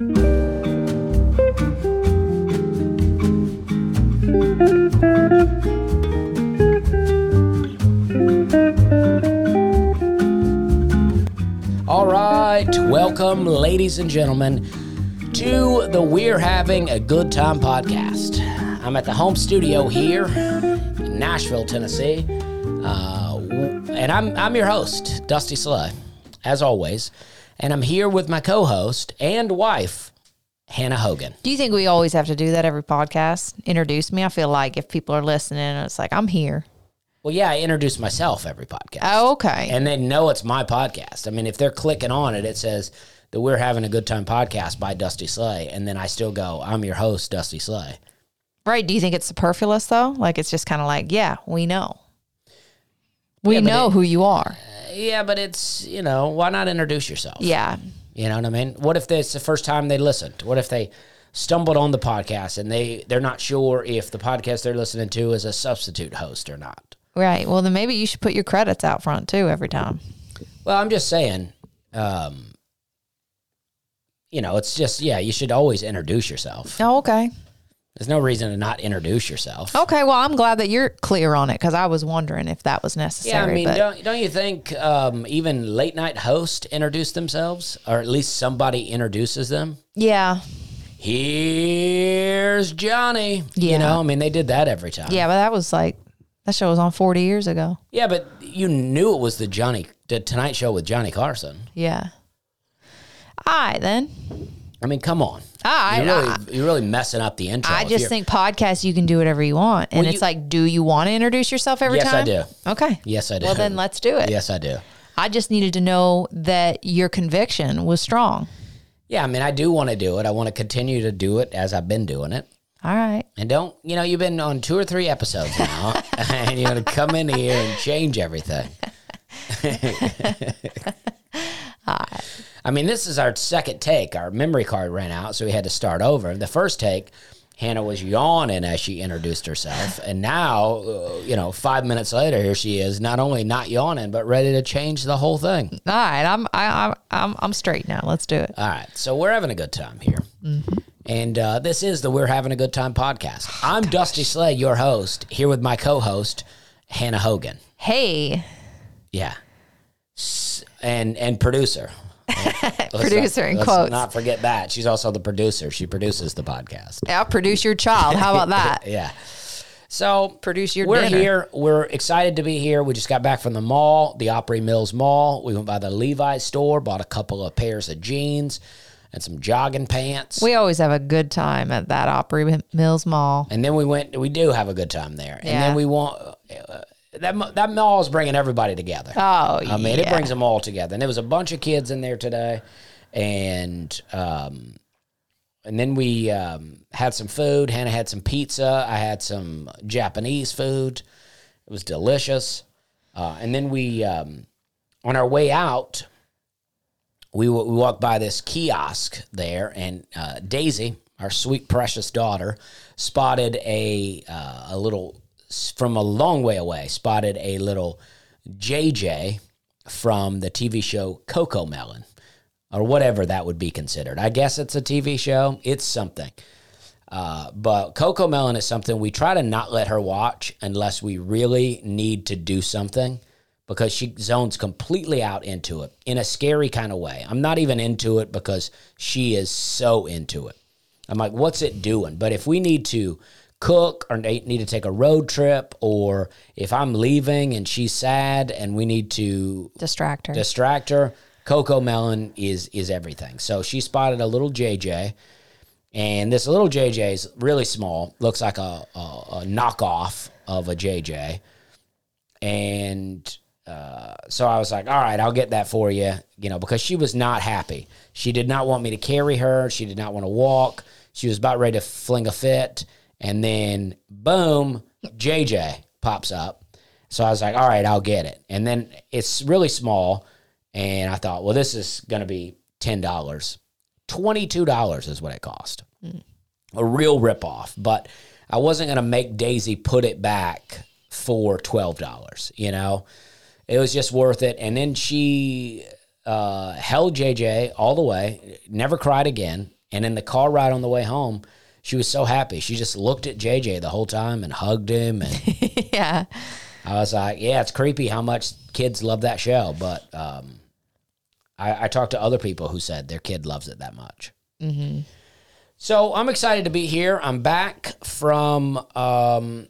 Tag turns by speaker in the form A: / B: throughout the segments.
A: All right, welcome, ladies and gentlemen, to the We're Having a Good Time podcast. I'm at the home studio here in Nashville, Tennessee, uh, and I'm I'm your host, Dusty Slay, as always, and I'm here with my co-host and wife, Hannah Hogan.
B: Do you think we always have to do that every podcast? Introduce me. I feel like if people are listening, it's like I'm here.
A: Well, yeah, I introduce myself every podcast.
B: Oh, okay.
A: And they know it's my podcast. I mean, if they're clicking on it, it says that we're having a good time podcast by Dusty Slay. And then I still go, I'm your host, Dusty Slay.
B: right. Do you think it's superfluous though? Like it's just kind of like, yeah, we know. We
A: Yeah,
B: know
A: it-
B: who you are.
A: Yeah, but it's, you know, why not introduce yourself?
B: Yeah.
A: You know what I mean? What if it's the first time they listened? What if they stumbled on the podcast and they, they're not sure if the podcast they're listening to is a substitute host or not?
B: Right. Well, then maybe you should put your credits out front too every time.
A: Well, I'm just saying, um, you know, it's just, yeah, you should always introduce yourself.
B: Oh, okay.
A: There's no reason to not introduce yourself.
B: Okay. Well, I'm glad that you're clear on it because I was wondering if that was necessary.
A: Yeah, I mean,
B: but
A: don't, don't you think um, even late night hosts introduce themselves, or at least somebody introduces them?
B: yeah.
A: Here's Johnny.
B: Yeah.
A: You know, I mean, they did that every time.
B: Yeah. But that was like, that show was on 40 years ago.
A: Yeah, but you knew it was the Johnny, the Tonight Show with Johnny Carson.
B: Yeah. All right, then.
A: I mean, come on.
B: Ah, All right.
A: You're really,
B: I-
A: you're really messing up the intro.
B: I just think podcasts you can do whatever you want, and
A: Well,
B: it's
A: you-
B: like, do you want to introduce yourself every
A: Yes, I
B: time?
A: do.
B: Okay.
A: Yes, I do.
B: Well, then let's do it.
A: Yes, I do.
B: I just needed to know that your conviction was strong.
A: Yeah, I mean, I do want to do it. I want to continue to do it as I've been doing it.
B: All right.
A: And don't, you know, you've been on two or three episodes now, and you're going to come in here and change everything. I mean, this is our second take. Our memory card ran out, so we had to start over. The first take, Hannah was yawning as she introduced herself. And now, uh, you know, five minutes later, here she is, not only not yawning, but ready to change the whole thing.
B: All right. I'm I, I'm I'm I'm straight now. Let's do it.
A: All right, so we're having a good time here. And uh, this is the We're Having a Good Time podcast. I'm Dusty Slay, your host, here with my co host, Hannah Hogan.
B: Hey,
A: Yeah. S- And and producer.
B: Producer
A: not,
B: in
A: let's
B: quotes.
A: not forget that. She's also the producer. She produces the podcast.
B: I'll produce your child. How about that?
A: Yeah. So
B: Produce your
A: we're
B: dinner.
A: here. We're excited to be here. We just got back from the mall, the Opry Mills Mall. We went by the Levi's store, bought a couple of pairs of jeans and some jogging pants.
B: We always have a good time at that Opry Mills Mall.
A: And then we went. We do have a good time there. And
B: Yeah.
A: then we want uh, that. That mall is bringing everybody together.
B: Oh, yeah.
A: I mean, it brings them all together. And there was a bunch of kids in there today, and um, and then we um, had some food. Hannah had some pizza. I had some Japanese food. It was delicious. Uh, and then we, um, on our way out, we, w- we walked by this kiosk there, and uh, Daisy, our sweet precious daughter, spotted a uh, a little from a long way away. Spotted a little JJ from the TV show CoComelon, or whatever that would be considered. I guess it's a TV show. It's something. Uh, but CoComelon is something we try to not let her watch unless we really need to do something because she zones completely out into it in a scary kind of way. I'm not even into it because she is so into it. I'm like, what's it doing? But if we need to cook or need to take a road trip, or if I'm leaving and she's sad and we need to
B: Distract her.
A: distract her, CoComelon is is everything. So she spotted a little JJ, and this little JJ is really small, looks like a, a, a knockoff of a JJ, and uh, so I was like, all right, I'll get that for you, you know, because she was not happy. She did not want me to carry her. She did not want to walk. She was about ready to fling a fit, and then boom, JJ pops up. So I was like, all right, I'll get it. And then it's really small. And I thought, well, this is going to be $10. $22 is what it cost. A real ripoff. But I wasn't going to make Daisy put it back for $12, you know? It was just worth it. And then she uh, held JJ all the way, never cried again. And in the car ride on the way home, she was so happy. She just looked at JJ the whole time and hugged him. And
B: yeah.
A: I was like, yeah, it's creepy how much kids love that show. But um, I, I talked to other people who said their kid loves it that much. So I'm excited to be here. I'm back from. Um,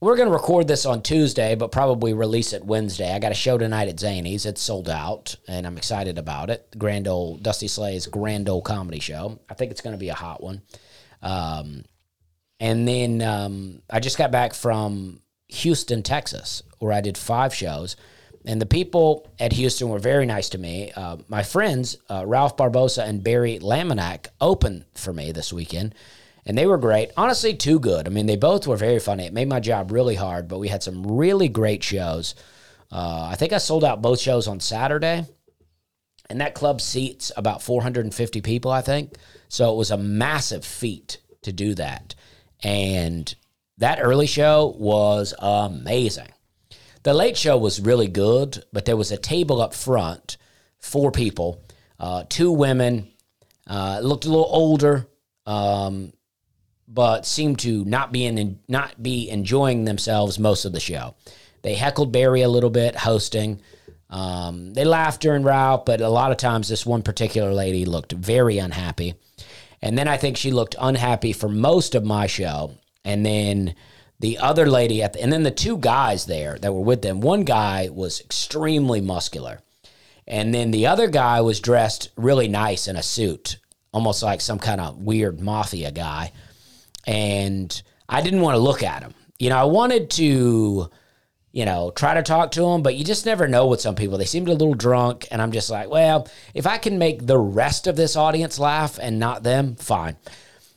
A: we're going to record this on Tuesday, but probably release it Wednesday. I got a show tonight at Zany's. It's sold out, and I'm excited about it. Grand old Dusty Slay's Grand Old Comedy Show. I think it's going to be a hot one. Um, and then um, I just got back from Houston, Texas, where I did five shows. And the people at Houston were very nice to me. Uh, my friends, uh, Ralph Barbosa and Barry Laminack, opened for me this weekend, and they were great. Honestly, too good. I mean, they both were very funny. It made my job really hard, but we had some really great shows. Uh, I think I sold out both shows on Saturday, and that club seats about 450 people, I think. So it was a massive feat to do that. And that early show was amazing. The late show was really good, but there was a table up front, four people, uh, two women, uh, looked a little older, um, but seemed to not be in, not be enjoying themselves most of the show. They heckled Barry a little bit hosting. Um, they laughed during route, but a lot of times this one particular lady looked very unhappy. And then I think she looked unhappy for most of my show. And then the other lady at the, and then the two guys there that were with them, one guy was extremely muscular. And then the other guy was dressed really nice in a suit, almost like some kind of weird mafia guy. And I didn't want to look at him. You know, I wanted to, you know, try to talk to them, but you just never know with some people. They seemed a little drunk, and I'm just like, well, if I can make the rest of this audience laugh and not them, fine.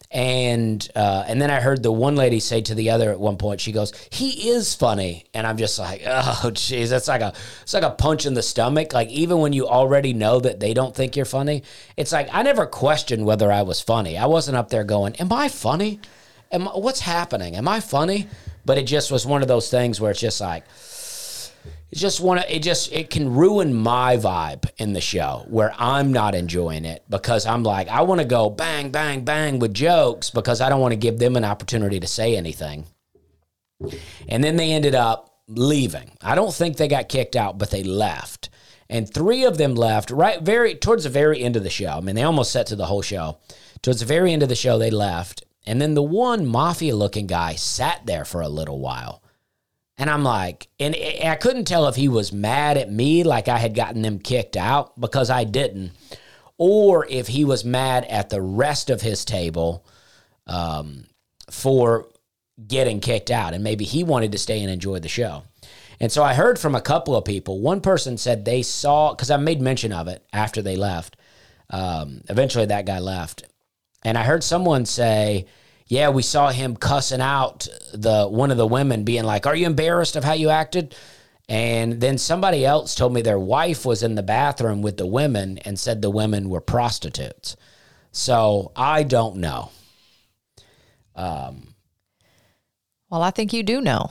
A: And uh, and then I heard the one lady say to the other at one point, she goes, "He is funny," and I'm just like, "Oh, jeez, that's like a it's like a punch in the stomach." Like even when you already know that they don't think you're funny, it's like I never questioned whether I was funny. I wasn't up there going, "Am I funny? Am what's happening? Am I funny?" But it just was one of those things where it's just like it's just one of it just it can ruin my vibe in the show where I'm not enjoying it because I'm like I want to go bang bang bang with jokes because I don't want to give them an opportunity to say anything. And then they ended up leaving. I don't think they got kicked out, but they left. And three of them left right very towards the very end of the show. I mean, they almost set to the whole show. Towards the very end of the show, they left. And then the one mafia looking guy sat there for a little while. And I'm like, and I couldn't tell if he was mad at me, like I had gotten them kicked out because I didn't, or if he was mad at the rest of his table um, for getting kicked out. And maybe he wanted to stay and enjoy the show. And so I heard from a couple of people. One person said they saw, because I made mention of it after they left. Um, eventually, that guy left. And I heard someone say, yeah, we saw him cussing out the one of the women, being like, "Are you embarrassed of how you acted?" And then somebody else told me their wife was in the bathroom with the women and said the women were prostitutes. So I don't know.
B: Um, well, I think you do know.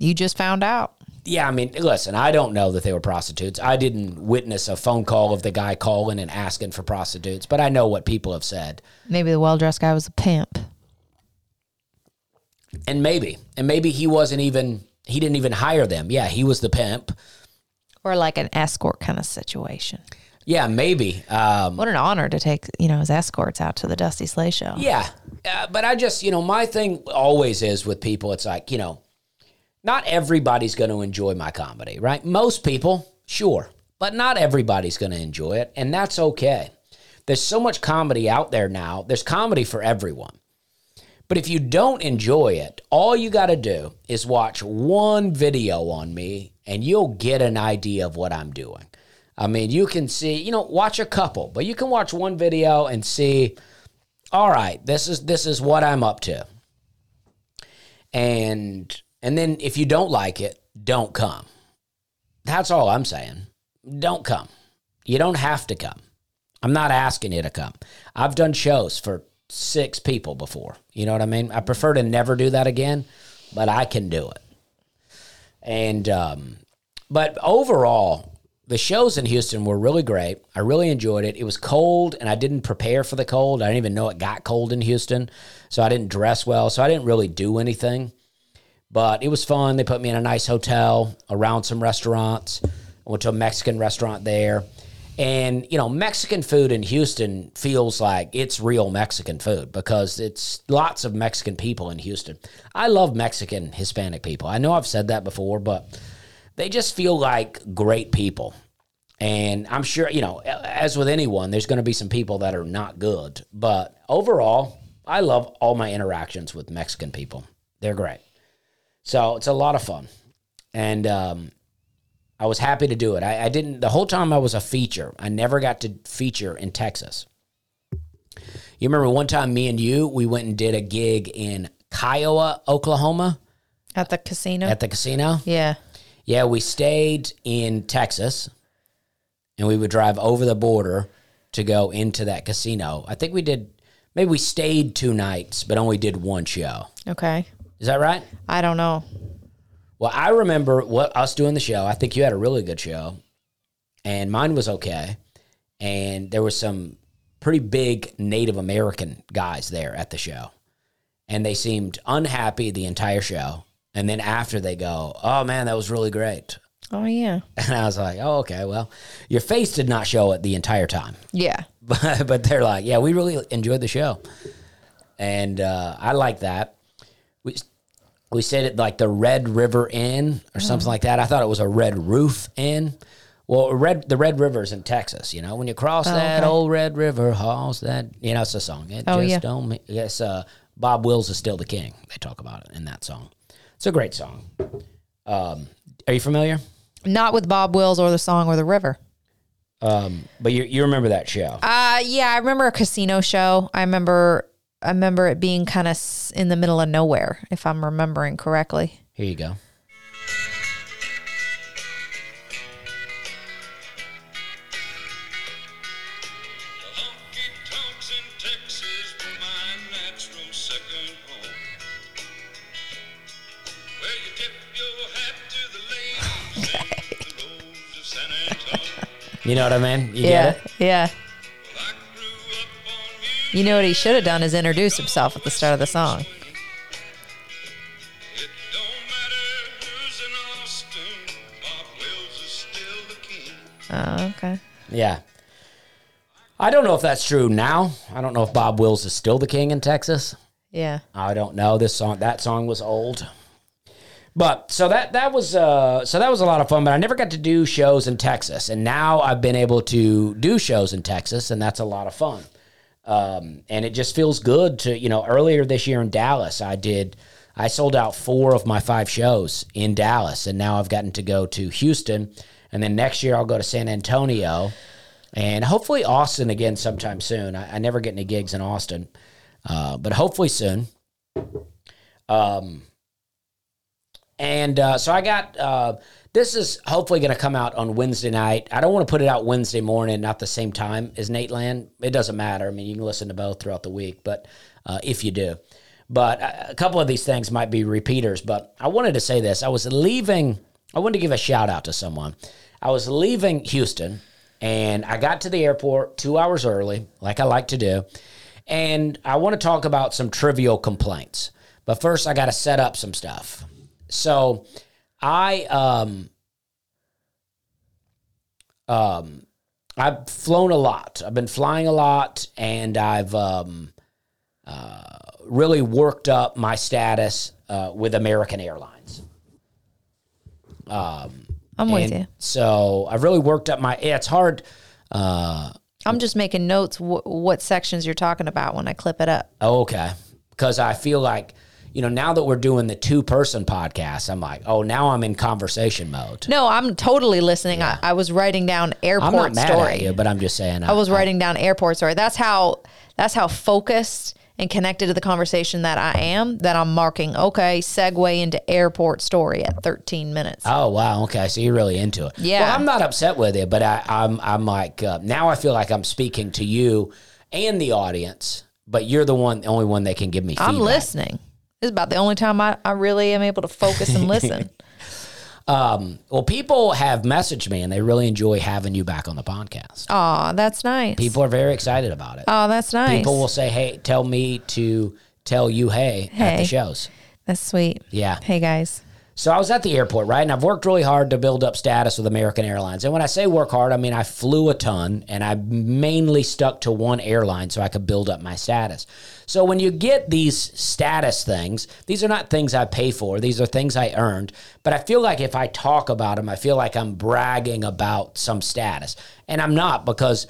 B: You just found out.
A: Yeah, I mean, listen, I don't know that they were prostitutes. I didn't witness a phone call of the guy calling and asking for prostitutes, but I know what people have said.
B: Maybe the well dressed guy was a pimp.
A: And maybe, and maybe he wasn't even, he didn't even hire them. Yeah, he was the pimp.
B: Or like an escort kind of situation.
A: Yeah, maybe. Um,
B: What an honor to take, you know, his escorts out to the Dusty Slay show.
A: Yeah. Uh, but I just, you know, my thing always is with people, it's like, you know, not everybody's going to enjoy my comedy, right? Most people, sure, but not everybody's going to enjoy it. And that's okay. There's so much comedy out there now, there's comedy for everyone. But if you don't enjoy it, all you got to do is watch one video on me and you'll get an idea of what I'm doing. I mean, you can see, you know, watch a couple, but you can watch one video and see, all right, this is this is what I'm up to. And and then if you don't like it, don't come. That's all I'm saying. Don't come. You don't have to come. I'm not asking you to come. I've done shows for six people before. You know what I mean? I prefer to never do that again, but I can do it. And um, but overall, the shows in Houston were really great. I really enjoyed it. It was cold, and I didn't prepare for the cold. I didn't even know it got cold in Houston, so I didn't dress well. So I didn't really do anything. But it was fun. They put me in a nice hotel around some restaurants. I went to a Mexican restaurant there. And, you know, Mexican food in Houston feels like it's real Mexican food because it's lots of Mexican people in Houston. I love Mexican Hispanic people. I know I've said that before, but they just feel like great people. And I'm sure, you know, as with anyone, there's going to be some people that are not good. But overall, I love all my interactions with Mexican people. They're great. So it's a lot of fun. And um, I was happy to do it. I, I didn't, the whole time I was a feature, I never got to feature in Texas. You remember one time me and you, we went and did a gig in Kiowa, Oklahoma
B: At the casino?
A: at the casino.
B: yeah.
A: Yeah, we stayed in Texas and we would drive over the border to go into that casino. I think we did, maybe we stayed two nights, but only did one show.
B: Okay.
A: Is that right?
B: I don't know.
A: Well, I remember what us doing the show. I think you had a really good show, and mine was okay. And there was some pretty big Native American guys there at the show, and they seemed unhappy the entire show. And then after they go, "Oh man, that was really great,"
B: Oh, yeah.
A: and I was like, "Oh okay, well, your face did not show it the entire time."
B: Yeah.
A: but but they're like, yeah, we really enjoyed the show, and uh, I like that. We we stayed at like the Red River Inn or something like that. I thought it was a Red Roof Inn. Well, red the Red River's in Texas. You know, when you cross that
B: okay.
A: old Red River, halls that you know it's a song. It
B: Oh,
A: just
B: yeah.
A: don't. mean- Yes, uh, Bob Wills is still the king. They talk about it in that song. It's a great song. Um, are you familiar?
B: Not with Bob Wills or the song or the river.
A: Um, but you you remember that show?
B: Uh yeah, I remember a casino show. I remember I remember it being kind of in the middle of nowhere, if I'm remembering correctly.
A: Here you go.
C: Honky tonks in Texas were my natural second home. Where you tip your hat to the ladies in the roads of San Antonio.
A: You know what I mean? You
B: yeah, yeah. You know what he should have done is introduce himself at the start of the song.
C: It don't matter who's in Austin. Bob Wills is still the king.
B: Oh, okay.
A: Yeah. I don't know if that's true now. I don't know if Bob Wills is still the king in Texas.
B: Yeah.
A: I don't know. This song that song was old. But so that that was uh so that was a lot of fun, but I never got to do shows in Texas. And now I've been able to do shows in Texas and that's a lot of fun. Um and it just feels good to, you know, earlier this year in Dallas I did I sold out 4 of my 5 shows in Dallas and now I've gotten to go to Houston and then next year I'll go to San Antonio and hopefully Austin again sometime soon. I, I never get any gigs in Austin. Uh, but hopefully soon. Um, and uh, so I got uh, this is hopefully going to come out on Wednesday night. I don't want to put it out Wednesday morning, not the same time as Nate Land. It doesn't matter. I mean, you can listen to both throughout the week, but uh, if you do, but a a couple of these things might be repeaters. But I wanted to say this: I was leaving. I wanted to give a shout out to someone. I was leaving Houston, and I got to the airport two hours early, like I like to do. And I want to talk about some trivial complaints. But first, I got to set up some stuff. So, I um um I've flown a lot. I've been flying a lot, and I've um uh, really worked up my status uh, with American Airlines. Um,
B: I'm with you.
A: So I've really worked up my. Yeah, it's hard. Uh,
B: I'm just making notes wh- what sections you're talking about when I clip it up.
A: Oh, okay. Because I feel like, you know, now that we're doing the two person podcast, I'm like, oh, now I'm in conversation mode.
B: No, I'm totally listening. I, I was writing down airport
A: I'm not mad
B: story.
A: at you, but I'm just saying.
B: I was writing down airport story. That's how that's how focused and connected to the conversation that I am that I'm marking. Okay, segue into airport story at 13 minutes.
A: Oh wow, okay. So you're really into it.
B: Yeah.
A: Well, I'm not upset with it, but I, I'm I'm like uh, now I feel like I'm speaking to you and the audience, but you're the one, the only one that can give me. Feedback.
B: I'm listening. Is about the only time I, I really am able to focus and listen.
A: Um, well, people have messaged me and they really enjoy having you back on the podcast.
B: Aw, that's nice.
A: People are very excited about it.
B: oh, that's nice.
A: People will say, "Hey, tell me to tell you hey, at
B: Hey.
A: the shows."
B: that's sweet.
A: Yeah.
B: Hey guys.
A: So I was at the airport, right? And I've worked really hard to build up status with American Airlines. And when I say work hard, I mean I flew a ton and I mainly stuck to one airline so I could build up my status. So when you get these status things, these are not things I pay for. These are things I earned. But I feel like if I talk about them, I feel like I'm bragging about some status. And I'm not because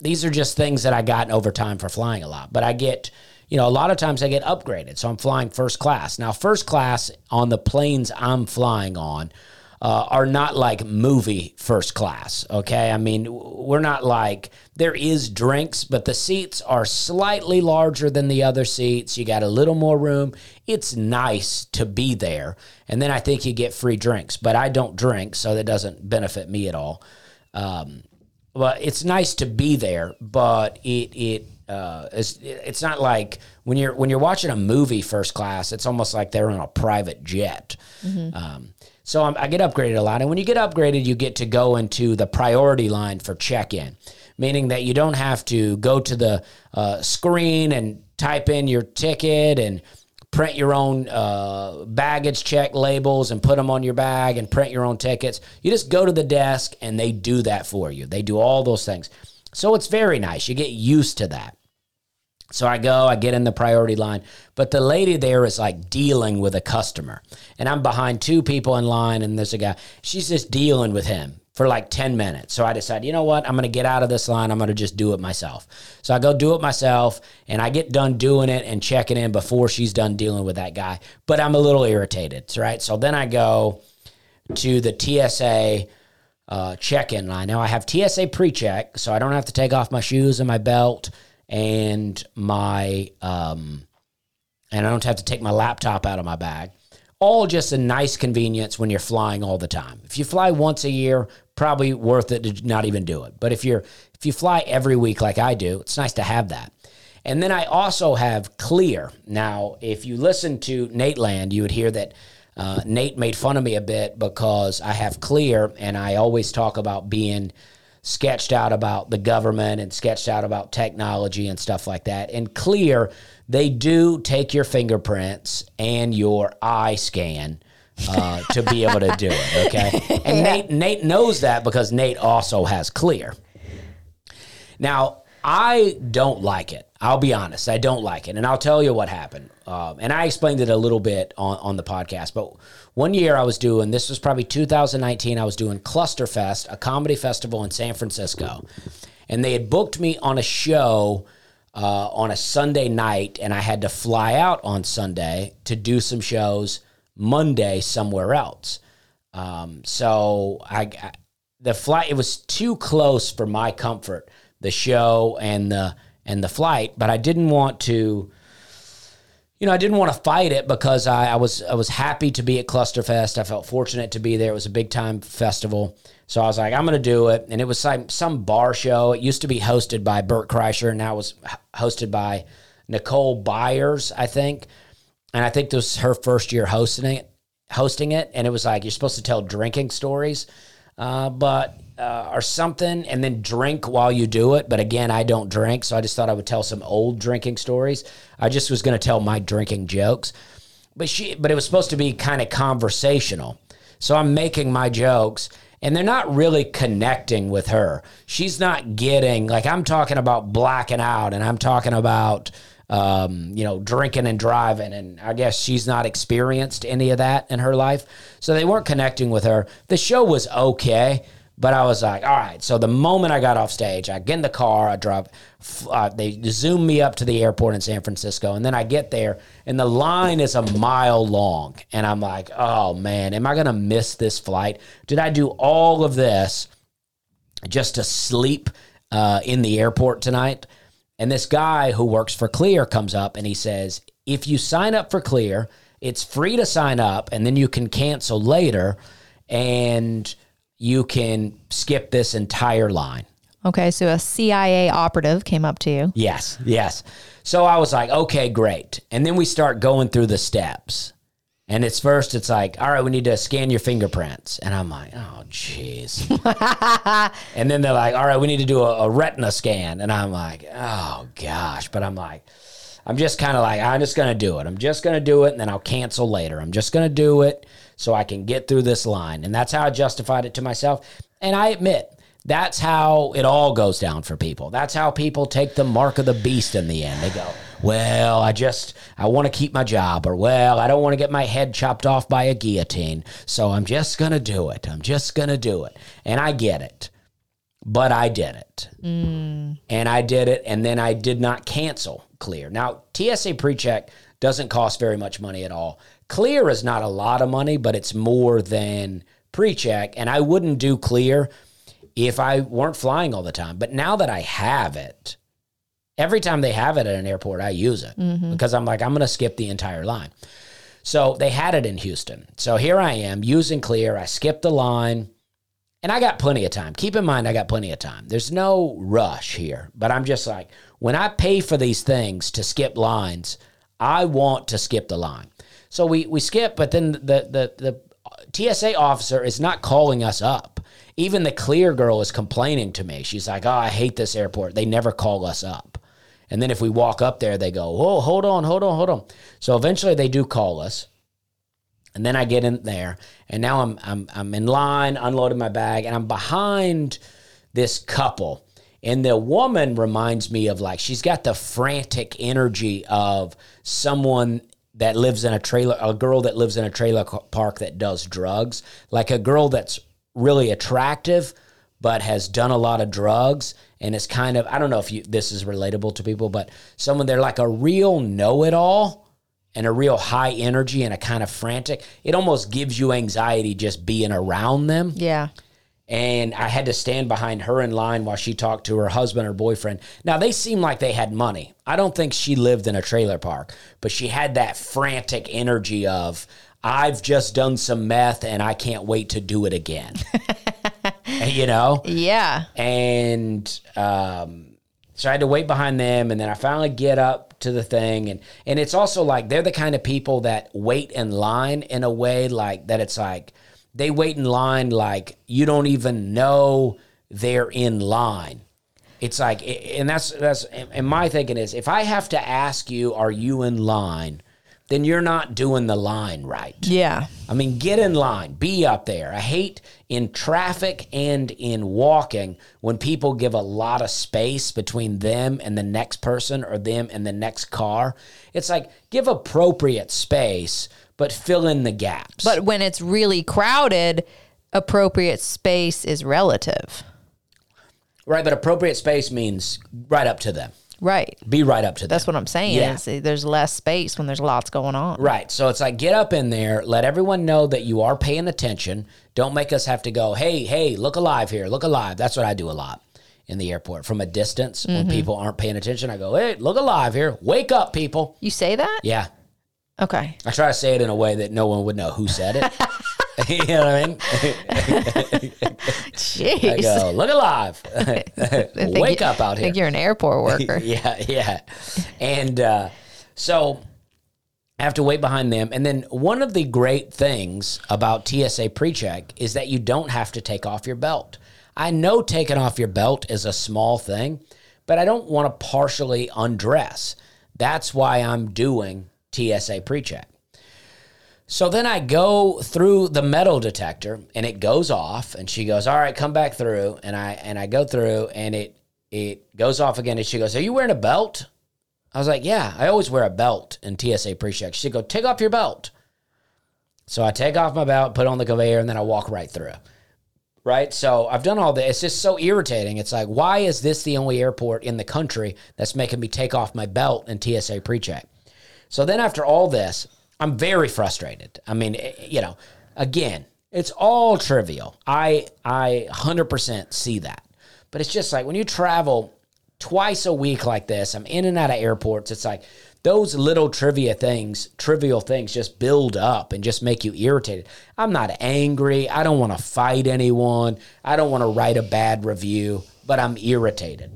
A: these are just things that I got over time for flying a lot. But I get, you know, a lot of times I get upgraded. So I'm flying first class. Now, first class on the planes I'm flying on uh, are not like movie first class. Okay. I mean, we're not like, there is drinks, but the seats are slightly larger than the other seats. You got a little more room. It's nice to be there. And then I think you get free drinks, but I don't drink, so that doesn't benefit me at all. Um, well, it's nice to be there, but it it uh, it's, it's not like when you're when you're watching a movie first class. It's almost like they're on a private jet. Um, so I'm, I get upgraded a lot, and when you get upgraded, you get to go into the priority line for check-in, meaning that you don't have to go to the uh, screen and type in your ticket and print your own uh, baggage check labels and put them on your bag and print your own tickets. You just go to the desk and they do that for you. They do all those things. So it's very nice. You get used to that. So I go, I get in the priority line, but the lady there is like dealing with a customer. And I'm behind two people in line, and there's a guy, she's just dealing with him for like 10 minutes. So I decide, you know what? I'm going to get out of this line. I'm going to just do it myself. So I go do it myself, and I get done doing it and checking in before she's done dealing with that guy. But I'm a little irritated, right? So then I go to the TSA uh, check-in line. Now I have TSA pre-check, so I don't have to take off my shoes and my belt and my um, and I don't have to take my laptop out of my bag. All just a nice convenience when you're flying all the time. If you fly once a year, probably worth it to not even do it. But if you're if you fly every week like I do, it's nice to have that. And then I also have Clear. Now, if you listen to Nate Land, you would hear that uh, Nate made fun of me a bit because I have Clear, and I always talk about being sketched out about the government and sketched out about technology and stuff like that. And Clear, they do take your fingerprints and your eye scan uh, to be able to do it. Okay, and Nate Nate knows that because Nate also has Clear. Now, I don't like it. I'll be honest. I don't like it. And I'll tell you what happened. Um, and I explained it a little bit on, on the podcast. But one year I was doing, this was probably 2019, I was doing Clusterfest, a comedy festival in San Francisco. And they had booked me on a show uh, on a Sunday night. And I had to fly out on Sunday to do some shows Monday somewhere else. Um, so I, I the flight it was too close for my comfort, the show and the and the flight, but I didn't want to you know, I didn't want to fight it because I, I was I was happy to be at Clusterfest. I felt fortunate to be there. It was a big time festival. So I was like, I'm going to do it. And it was like some bar show. It used to be hosted by Bert Kreischer, and now it was hosted by Nicole Byers, I think. And I think this was her first year hosting it hosting it, and it was like you're supposed to tell drinking stories, uh, but uh, or something, and then drink while you do it. But again, I don't drink, so I just thought I would tell some old drinking stories. I just was going to tell my drinking jokes, but she, but it was supposed to be kind of conversational. So I'm making my jokes, and they're not really connecting with her. She's not getting like I'm talking about blacking out, and I'm talking about um, you know, drinking and driving. And I guess she's not experienced any of that in her life. So they weren't connecting with her. The show was okay, but I was like, all right. So the moment I got off stage, I get in the car, I drive, uh, they zoom me up to the airport in San Francisco. And then I get there, and the line is a mile long. And I'm like, oh man, am I going to miss this flight? Did I do all of this just to sleep uh, in the airport tonight? And this guy who works for Clear comes up and he says, if you sign up for Clear, it's free to sign up and then you can cancel later and you can skip this entire line.
B: Okay, so a CIA operative came up to you.
A: Yes, yes. So I was like, okay, great. And then we start going through the steps. And it's first, it's like, all right, we need to scan your fingerprints. And I'm like, oh, jeez. and then they're like, all right, we need to do a, a retina scan. And I'm like, oh, gosh. But I'm like, I'm just kind of like, I'm just going to do it. I'm just going to do it and then I'll cancel later. I'm just going to do it so I can get through this line. And that's how I justified it to myself. And I admit, that's how it all goes down for people. That's how people take the mark of the beast in the end. They go, well, I just, I want to keep my job, or well, I don't want to get my head chopped off by a guillotine. So I'm just going to do it. I'm just going to do it. And I get it. But I did it. Mm. And I did it. And then I did not cancel Clear. Now, TSA pre check doesn't cost very much money at all. Clear is not a lot of money, but it's more than pre check. And I wouldn't do Clear if I weren't flying all the time. But now that I have it, every time they have it at an airport, I use it mm-hmm. because I'm like, I'm going to skip the entire line. So they had it in Houston. So here I am using Clear. I skipped the line and I got plenty of time. Keep in mind, I got plenty of time. There's no rush here, but I'm just like, when I pay for these things to skip lines, I want to skip the line. So we, we skip, but then the, the, the TSA officer is not calling us up. Even the clear girl is complaining to me. She's like, oh, I hate this airport. They never call us up. And then if we walk up there, they go, oh, hold on, hold on, hold on. So eventually they do call us. And then I get in there, and now I'm I'm I'm in line, unloading my bag, and I'm behind this couple. And the woman reminds me of like she's got the frantic energy of someone that lives in a trailer, a girl that lives in a trailer park that does drugs, like a girl that's really attractive but has done a lot of drugs and is kind of I don't know if you this is relatable to people, but someone they're like a real know-it-all and a real high energy and a kind of frantic. It almost gives you anxiety just being around them.
B: Yeah.
A: And I had to stand behind her in line while she talked to her husband or boyfriend. Now, they seemed like they had money. I don't think she lived in a trailer park, but she had that frantic energy of, I've just done some meth and I can't wait to do it again. you know?
B: Yeah.
A: and um, so I had to wait behind them, and then I finally get up to the thing, and and it's also like they're the kind of people that wait in line in a way like that. It's like they wait in line like you don't even know they're in line. It's like, and that's that's and my thinking is if I have to ask you, are you in line? Then you're not doing the line right.
B: Yeah.
A: I mean, get in line, be up there. I hate in traffic and in walking when people give a lot of space between them and the next person or them and the next car. It's like give appropriate space, but fill in the gaps.
B: But when it's really crowded, appropriate space is relative.
A: right, but appropriate space means right up to them.
B: Right.
A: Be right up to them.
B: That's what I'm saying.
A: Yeah.
B: is there's less space when there's lots going on.
A: Right. So it's like get up in there, let everyone know that you are paying attention. Don't make us have to go, hey, hey, look alive here, look alive. That's what I do a lot in the airport from a distance
B: Mm-hmm.
A: when people aren't paying attention. I go, hey, look alive here, wake up, people.
B: You say that?
A: Yeah.
B: Okay.
A: I try to say it in a way that no one would know who said it. you know what I mean?
B: Jeez.
A: I go, look alive, wake
B: you-
A: up out
B: I think
A: here.
B: you're an airport worker.
A: yeah, yeah. And uh, so I have to wait behind them. And then one of the great things about TSA PreCheck is that you don't have to take off your belt. I know taking off your belt is a small thing, but I don't want to partially undress. That's why I'm doing TSA pre check. So then I go through the metal detector and it goes off and she goes, "All right, come back through." And I and I go through and it it goes off again and she goes, "Are you wearing a belt?" I was like, "Yeah, I always wear a belt in TSA pre-check." She go, "Take off your belt." So I take off my belt, put on the conveyor, and then I walk right through. Right? So I've done all this. It's just so irritating. It's like, why is this the only airport in the country that's making me take off my belt in TSA pre-check? So then after all this, I'm very frustrated. I mean, eh, you know, again, it's all trivial. I I 100% see that. But it's just like when you travel twice a week like this, I'm in and out of airports, it's like those little trivia things, trivial things just build up and just make you irritated. I'm not angry. I don't want to fight anyone. I don't want to write a bad review, but I'm irritated.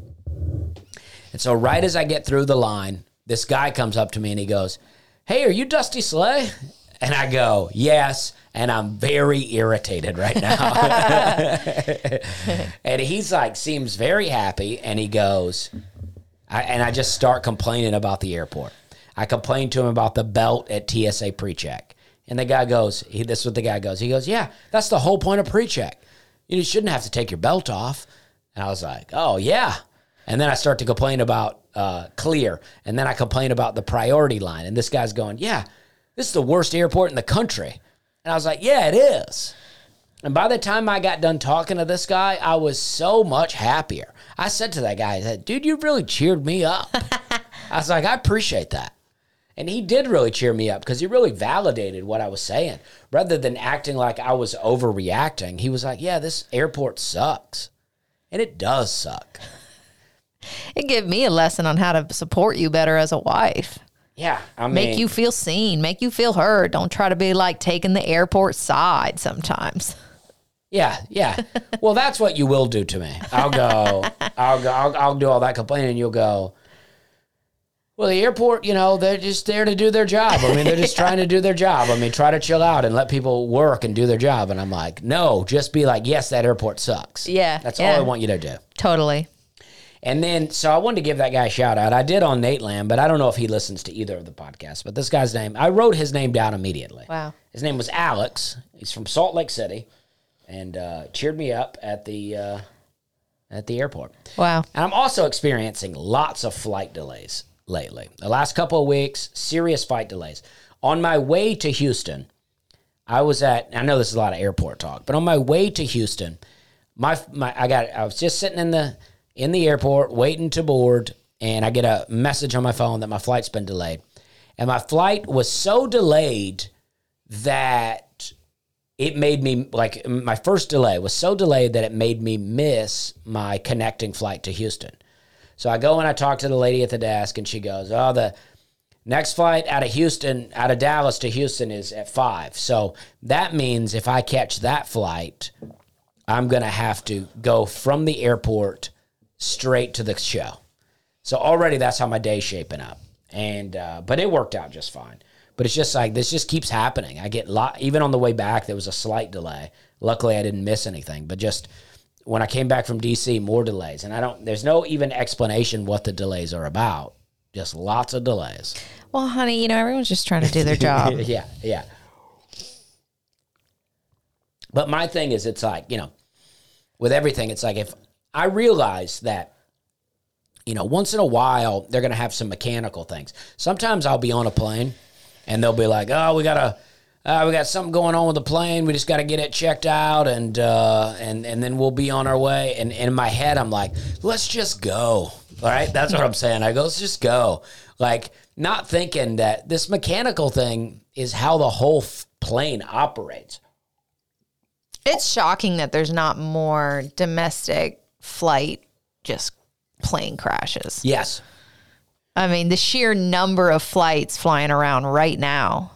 A: And so, right as I get through the line, this guy comes up to me and he goes, Hey, are you Dusty Slay? And I go, Yes. And I'm very irritated right now. and he's like, seems very happy. And he goes, I, and I just start complaining about the airport. I complain to him about the belt at TSA pre-check, and the guy goes, he, "This is what the guy goes." He goes, "Yeah, that's the whole point of pre-check. You shouldn't have to take your belt off." And I was like, "Oh yeah." And then I start to complain about uh, clear, and then I complain about the priority line, and this guy's going, "Yeah, this is the worst airport in the country," and I was like, "Yeah, it is." And by the time I got done talking to this guy, I was so much happier. I said to that guy, I said, dude, you really cheered me up. I was like, I appreciate that. And he did really cheer me up because he really validated what I was saying. Rather than acting like I was overreacting, he was like, yeah, this airport sucks. And it does suck.
B: It gave me a lesson on how to support you better as a wife.
A: Yeah. I mean,
B: Make you feel seen, make you feel heard. Don't try to be like taking the airport side sometimes.
A: Yeah, yeah. Well, that's what you will do to me. I'll go. I'll go. I'll, I'll do all that complaining. You'll go. Well, the airport, you know, they're just there to do their job. I mean, they're just trying to do their job. I mean, try to chill out and let people work and do their job. And I'm like, no, just be like, yes, that airport sucks.
B: Yeah,
A: that's
B: yeah.
A: all I want you to do.
B: Totally.
A: And then, so I wanted to give that guy a shout out. I did on Nate Land, but I don't know if he listens to either of the podcasts. But this guy's name, I wrote his name down immediately.
B: Wow.
A: His name was Alex. He's from Salt Lake City, and uh, cheered me up at the uh, at the airport.
B: Wow.
A: And I'm also experiencing lots of flight delays lately. The last couple of weeks, serious flight delays. On my way to Houston, I was at. I know this is a lot of airport talk, but on my way to Houston, my my I got. I was just sitting in the in the airport waiting to board, and I get a message on my phone that my flight's been delayed, and my flight was so delayed that it made me like my first delay was so delayed that it made me miss my connecting flight to Houston. So I go and I talk to the lady at the desk, and she goes, "Oh, the next flight out of Houston, out of Dallas to Houston is at five. So that means if I catch that flight, I'm gonna have to go from the airport straight to the show. So already that's how my day's shaping up, and uh, but it worked out just fine. But it's just like this just keeps happening. I get lot even on the way back there was a slight delay. Luckily I didn't miss anything, but just when I came back from DC, more delays, and I don't. There's no even explanation what the delays are about. Just lots of delays.
B: Well, honey, you know, everyone's just trying to do their job.
A: yeah, yeah. But my thing is, it's like, you know, with everything, it's like if I realize that, you know, once in a while, they're going to have some mechanical things. Sometimes I'll be on a plane and they'll be like, oh, we got to. Uh, we got something going on with the plane. We just got to get it checked out, and uh, and and then we'll be on our way. And, and in my head, I'm like, let's just go. All right, that's what I'm saying. I go, let's just go. Like not thinking that this mechanical thing is how the whole f- plane operates.
B: It's shocking that there's not more domestic flight just plane crashes.
A: Yes,
B: I mean, the sheer number of flights flying around right now.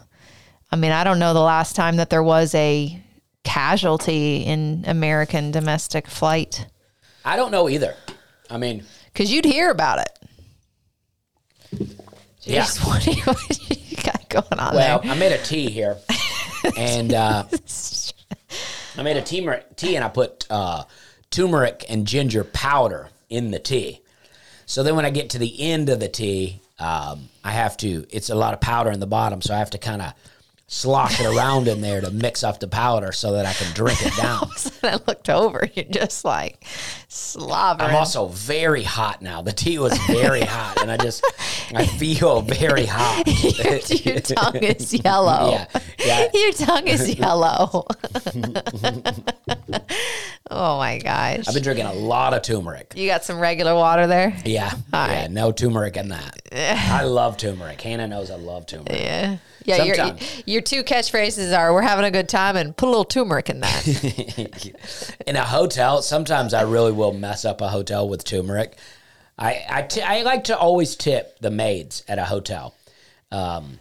B: I mean, I don't know the last time that there was a casualty in American domestic flight
A: I don't know either. I mean,
B: because you'd hear about it.
A: yeah.
B: What, do you, what do you got going on
A: Well,
B: there?
A: I made a tea here, and uh, I made a tea, tea, and I put uh, turmeric and ginger powder in the tea. So then, when I get to the end of the tea, um, I have to. It's a lot of powder in the bottom, so I have to kind of slosh it around in there to mix up the powder so that I can drink it down.
B: I looked over. You're just like slobbering.
A: I'm also very hot now. The tea was very hot, and I just I feel very hot.
B: Your tongue is yellow.
A: Yeah, yeah.
B: Your tongue is yellow. oh my gosh.
A: I've been drinking a lot of turmeric.
B: you got some regular water there?
A: Yeah, yeah, no turmeric in that. I love turmeric. Hannah knows I love turmeric.
B: Yeah. Yeah, your, your two catchphrases are "We're having a good time" and "Put a little turmeric in that."
A: in a hotel, sometimes I really will mess up a hotel with turmeric. I I, t- I like to always tip the maids at a hotel. Um,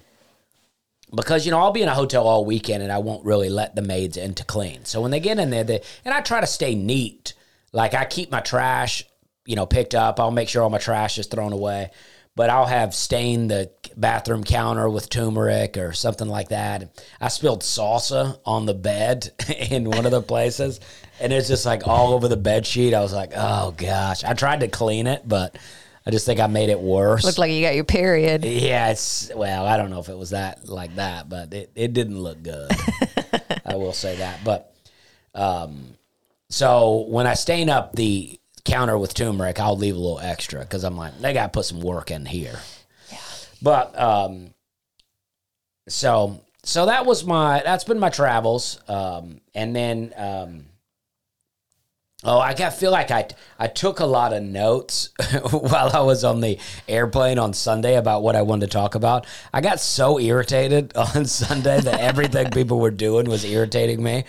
A: because you know I'll be in a hotel all weekend and I won't really let the maids in to clean. So when they get in there, they and I try to stay neat. Like I keep my trash, you know, picked up. I'll make sure all my trash is thrown away. But I'll have stained the bathroom counter with turmeric or something like that. I spilled salsa on the bed in one of the places, and it's just like all over the bed sheet. I was like, oh gosh. I tried to clean it, but I just think I made it worse.
B: Looked like you got your period.
A: Yeah, it's well, I don't know if it was that like that, but it, it didn't look good. I will say that. But um so when I stain up the counter with turmeric, I'll leave a little extra because I'm like, they gotta put some work in here. But um so so that was my that's been my travels. Um and then um Oh, I got feel like I I took a lot of notes while I was on the airplane on Sunday about what I wanted to talk about. I got so irritated on Sunday that everything people were doing was irritating me.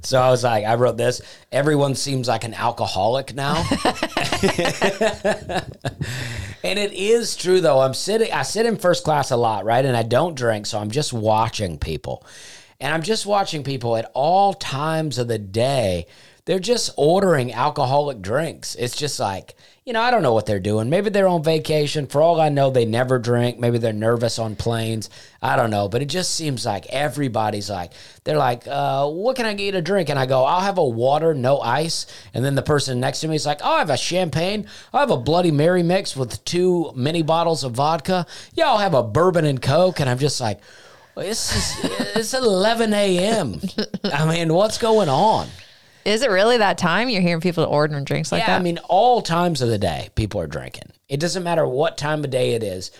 A: So I was like, I wrote this. Everyone seems like an alcoholic now. and it is true though. I'm sitting I sit in first class a lot, right? And I don't drink, so I'm just watching people. And I'm just watching people at all times of the day. They're just ordering alcoholic drinks. It's just like, you know, I don't know what they're doing. Maybe they're on vacation. For all I know, they never drink. Maybe they're nervous on planes. I don't know. But it just seems like everybody's like, they're like, uh, what can I get to drink? And I go, I'll have a water, no ice. And then the person next to me is like, oh, I have a champagne. I have a Bloody Mary mix with two mini bottles of vodka. Yeah, I'll have a bourbon and Coke. And I'm just like, this is, it's 11 a.m. I mean, what's going on?
B: Is it really that time? You're hearing people ordering drinks like
A: yeah,
B: that?
A: I mean, all times of the day, people are drinking. It doesn't matter what time of day it is.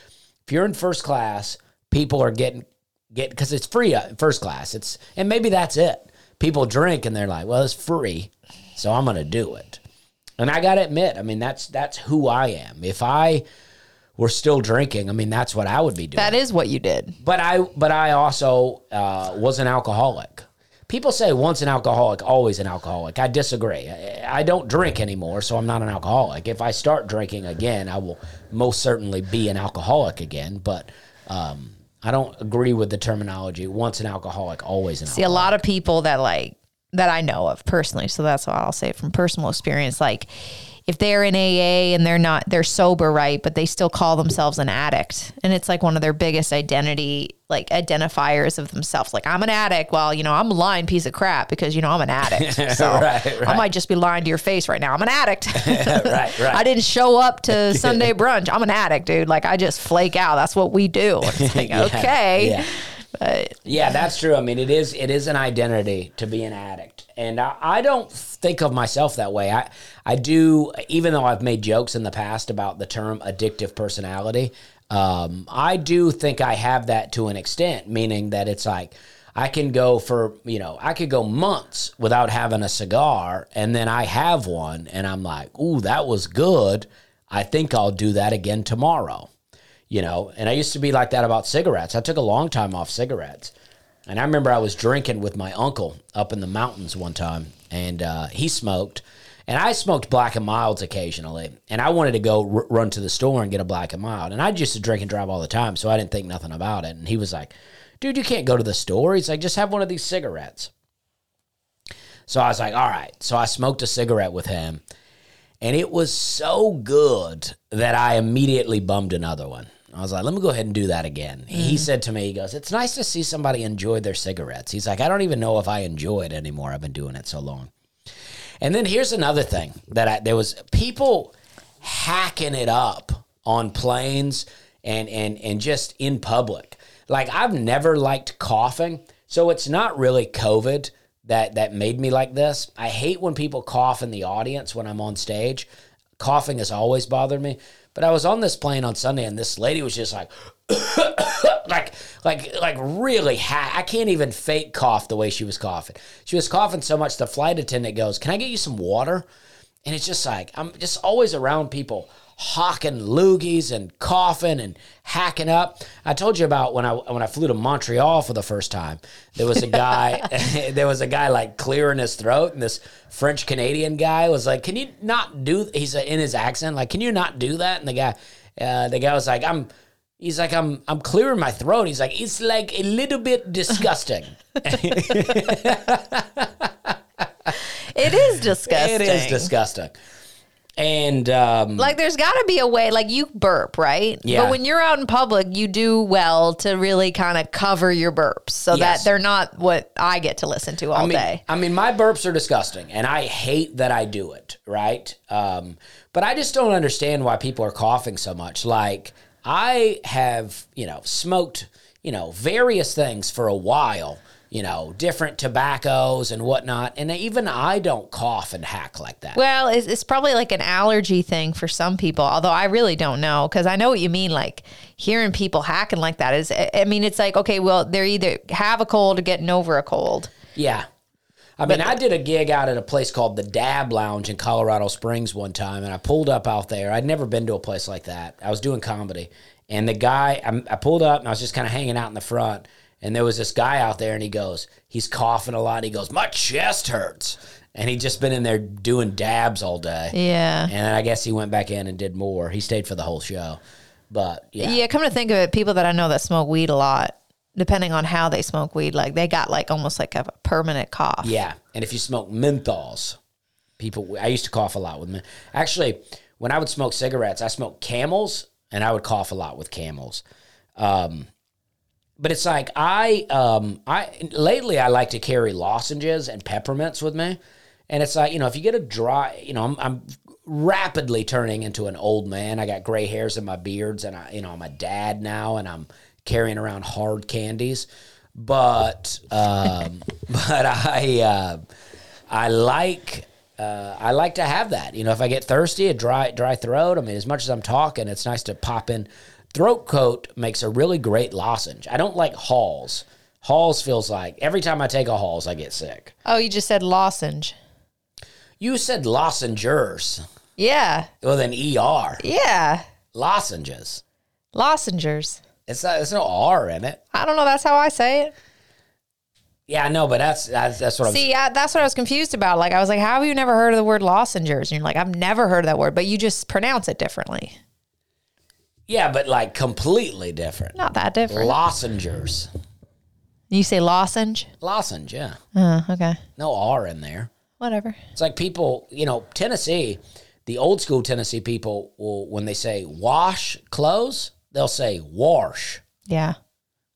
A: If you're in first class, people are getting get because it's free uh, first class. It's and maybe that's it. People drink and they're like, well, it's free, so I'm gonna do it. And I gotta admit, I mean, that's that's who I am. If I were still drinking, I mean, that's what I would be doing.
B: that is what you did.
A: But I, but I also uh, was an alcoholic. People say once an alcoholic, always an alcoholic. I disagree. I, I don't drink anymore, so I'm not an alcoholic. If I start drinking again, I will most certainly be an alcoholic again. But um, I don't agree with the terminology. Once an alcoholic, always an alcoholic.
B: See, a lot of people that like that I know of personally, so that's why I'll say from personal experience, like if they're in AA and they're not they're sober, right, but they still call themselves an addict. And it's like one of their biggest identity like identifiers of themselves. Like I'm an addict. Well, you know, I'm a lying piece of crap because you know I'm an addict. So
A: Right,
B: I might just be lying to your face right now. I'm an addict.
A: right, right.
B: I didn't show up to Sunday brunch. I'm an addict, dude. Like I just flake out. That's what we do. It's like,
A: Yeah,
B: okay.
A: yeah. Yeah, that's true. I mean, it is it is an identity to be an addict, and I, I don't think of myself that way. I I do, even though I've made jokes in the past about the term addictive personality. Um, I do think I have that to an extent, meaning that it's like I can go for you know I could go months without having a cigar, and then I have one, and I'm like, ooh, that was good. I think I'll do that again tomorrow you know and i used to be like that about cigarettes i took a long time off cigarettes and i remember i was drinking with my uncle up in the mountains one time and uh, he smoked and i smoked black and milds occasionally and i wanted to go r- run to the store and get a black and mild and i to drink and drive all the time so i didn't think nothing about it. And he was like dude you can't go to the store. He's like just have one of these cigarettes. So i was like all right. So i smoked a cigarette with him and it was so good that I immediately bummed another one. I was like, let me go ahead and do that again. He mm. said to me, he goes, it's nice to see somebody enjoy their cigarettes. He's like, I don't even know if I enjoy it anymore. I've been doing it so long. And then here's another thing that I, there was people hacking it up on planes and, and, and just in public. Like I've never liked coughing. So it's not really COVID that, that made me like this. I hate when people cough in the audience when I'm on stage. Coughing has always bothered me. But I was on this plane on Sunday and this lady was just like, like like like really ha- I can't even fake cough the way she was coughing. She was coughing so much the flight attendant goes, "Can I get you some water?" And it's just like I'm just always around people hawking loogies and coughing and hacking up. I told you about when I when I flew to Montreal for the first time. There was a guy there was a guy like clearing his throat and this French Canadian guy was like, "Can you not do he's in his accent like, "Can you not do that?" And the guy uh, the guy was like, "I'm He's like, I'm I'm clearing my throat. He's like, it's like a little bit disgusting.
B: It is disgusting.
A: It is disgusting. And um,
B: Like there's got to be a way like you burp, right?
A: Yeah.
B: But when you're out in public, you do well to really kind of cover your burps so
A: Yes.
B: that they're not what I get to listen to all
A: I mean,
B: day.
A: I mean, my burps are disgusting, and I hate that I do it. Right, um, but I just don't understand why people are coughing so much. Like I have, you know, smoked, you know, various things for a while. You know, different tobaccos and whatnot, and even I don't cough and hack like that.
B: Well, it's, it's probably like an allergy thing for some people, although I really don't know because I know what you mean. Like hearing people hacking like that is, I mean, it's like, okay, well, they're either have a cold or getting over a cold.
A: Yeah. I mean, I did a gig out at a place called the Dab Lounge in Colorado Springs one time, and I pulled up out there. I'd never been to a place like that. I was doing comedy, and the guy, I, I pulled up and I was just kind of hanging out in the front, and there was this guy out there, and he goes, he's coughing a lot. He goes, my chest hurts, and he'd just been in there doing dabs all day.
B: Yeah.
A: And I guess he went back in and did more. He stayed for the whole show, but yeah,
B: Yeah, come to think of it, people that I know that smoke weed a lot, depending on how they smoke weed, like they got like almost like a permanent cough.
A: Yeah, and if you smoke menthols, people. I used to cough a lot with men. Actually, when I would smoke cigarettes, I smoked Camels, and I would cough a lot with Camels. Um, but it's like I, um, I lately I like to carry lozenges and peppermints with me, and it's like you know if you get a dry, you know I'm, I'm rapidly turning into an old man. I got gray hairs in my beards, and I, you know I'm a dad now, and I'm carrying around hard candies. But um, but I uh, I like uh, I like to have that. You know, if I get thirsty, a dry dry throat. I mean, as much as I'm talking, it's nice to pop in. Throat coat makes a really great lozenge. I don't like Halls. Halls feels like every time I take a Halls, I get sick.
B: Oh, you just said lozenge.
A: You said lozengers
B: Yeah.
A: with an er.
B: Yeah.
A: Lozenges.
B: Lozengers.
A: It's not, there's no r in it.
B: I don't know. That's how I say it.
A: Yeah, I know, but that's that's, that's what I'm.
B: See, I, that's what I was confused about. Like, I was like, how have you never heard of the word lozengers? And you're like, I've never heard of that word, but you just pronounce it differently.
A: Yeah, but like completely different.
B: Not that different.
A: Lozengers.
B: you say lozenge?
A: Lozenge, yeah.
B: Uh, okay.
A: No r in there.
B: Whatever.
A: It's like people, you know, Tennessee, the old school Tennessee people will, when they say wash clothes, they'll say wash.
B: Yeah.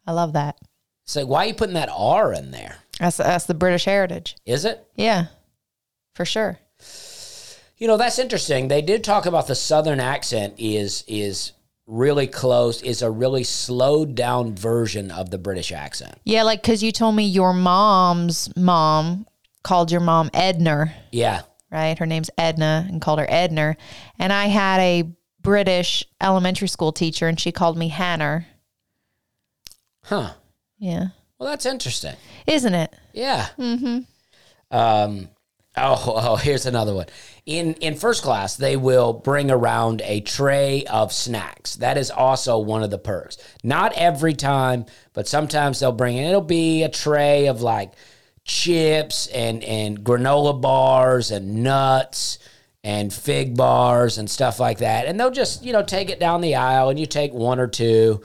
B: I love that.
A: It's like, why are you putting that R in there?
B: That's, that's the British heritage.
A: Is it?
B: Yeah. For sure.
A: You know, that's interesting. They did talk about the Southern accent is is really close, is a really slowed down version of the British accent.
B: Yeah, like because you told me your mom's mom called your mom Edner,
A: Yeah.
B: right? Her name's Edna and called her Edner. And I had a British elementary school teacher and she called me Hanner.
A: Huh.
B: Yeah.
A: Well, that's interesting.
B: Isn't it?
A: Yeah. Mm-hmm. Um, oh, oh, here's another one. In in first class, they will bring around a tray of snacks. That is also one of the perks. Not every time, but sometimes they'll bring it. It'll be a tray of like chips and and granola bars and nuts and fig bars and stuff like that. And they'll just, you know, take it down the aisle and you take one or two.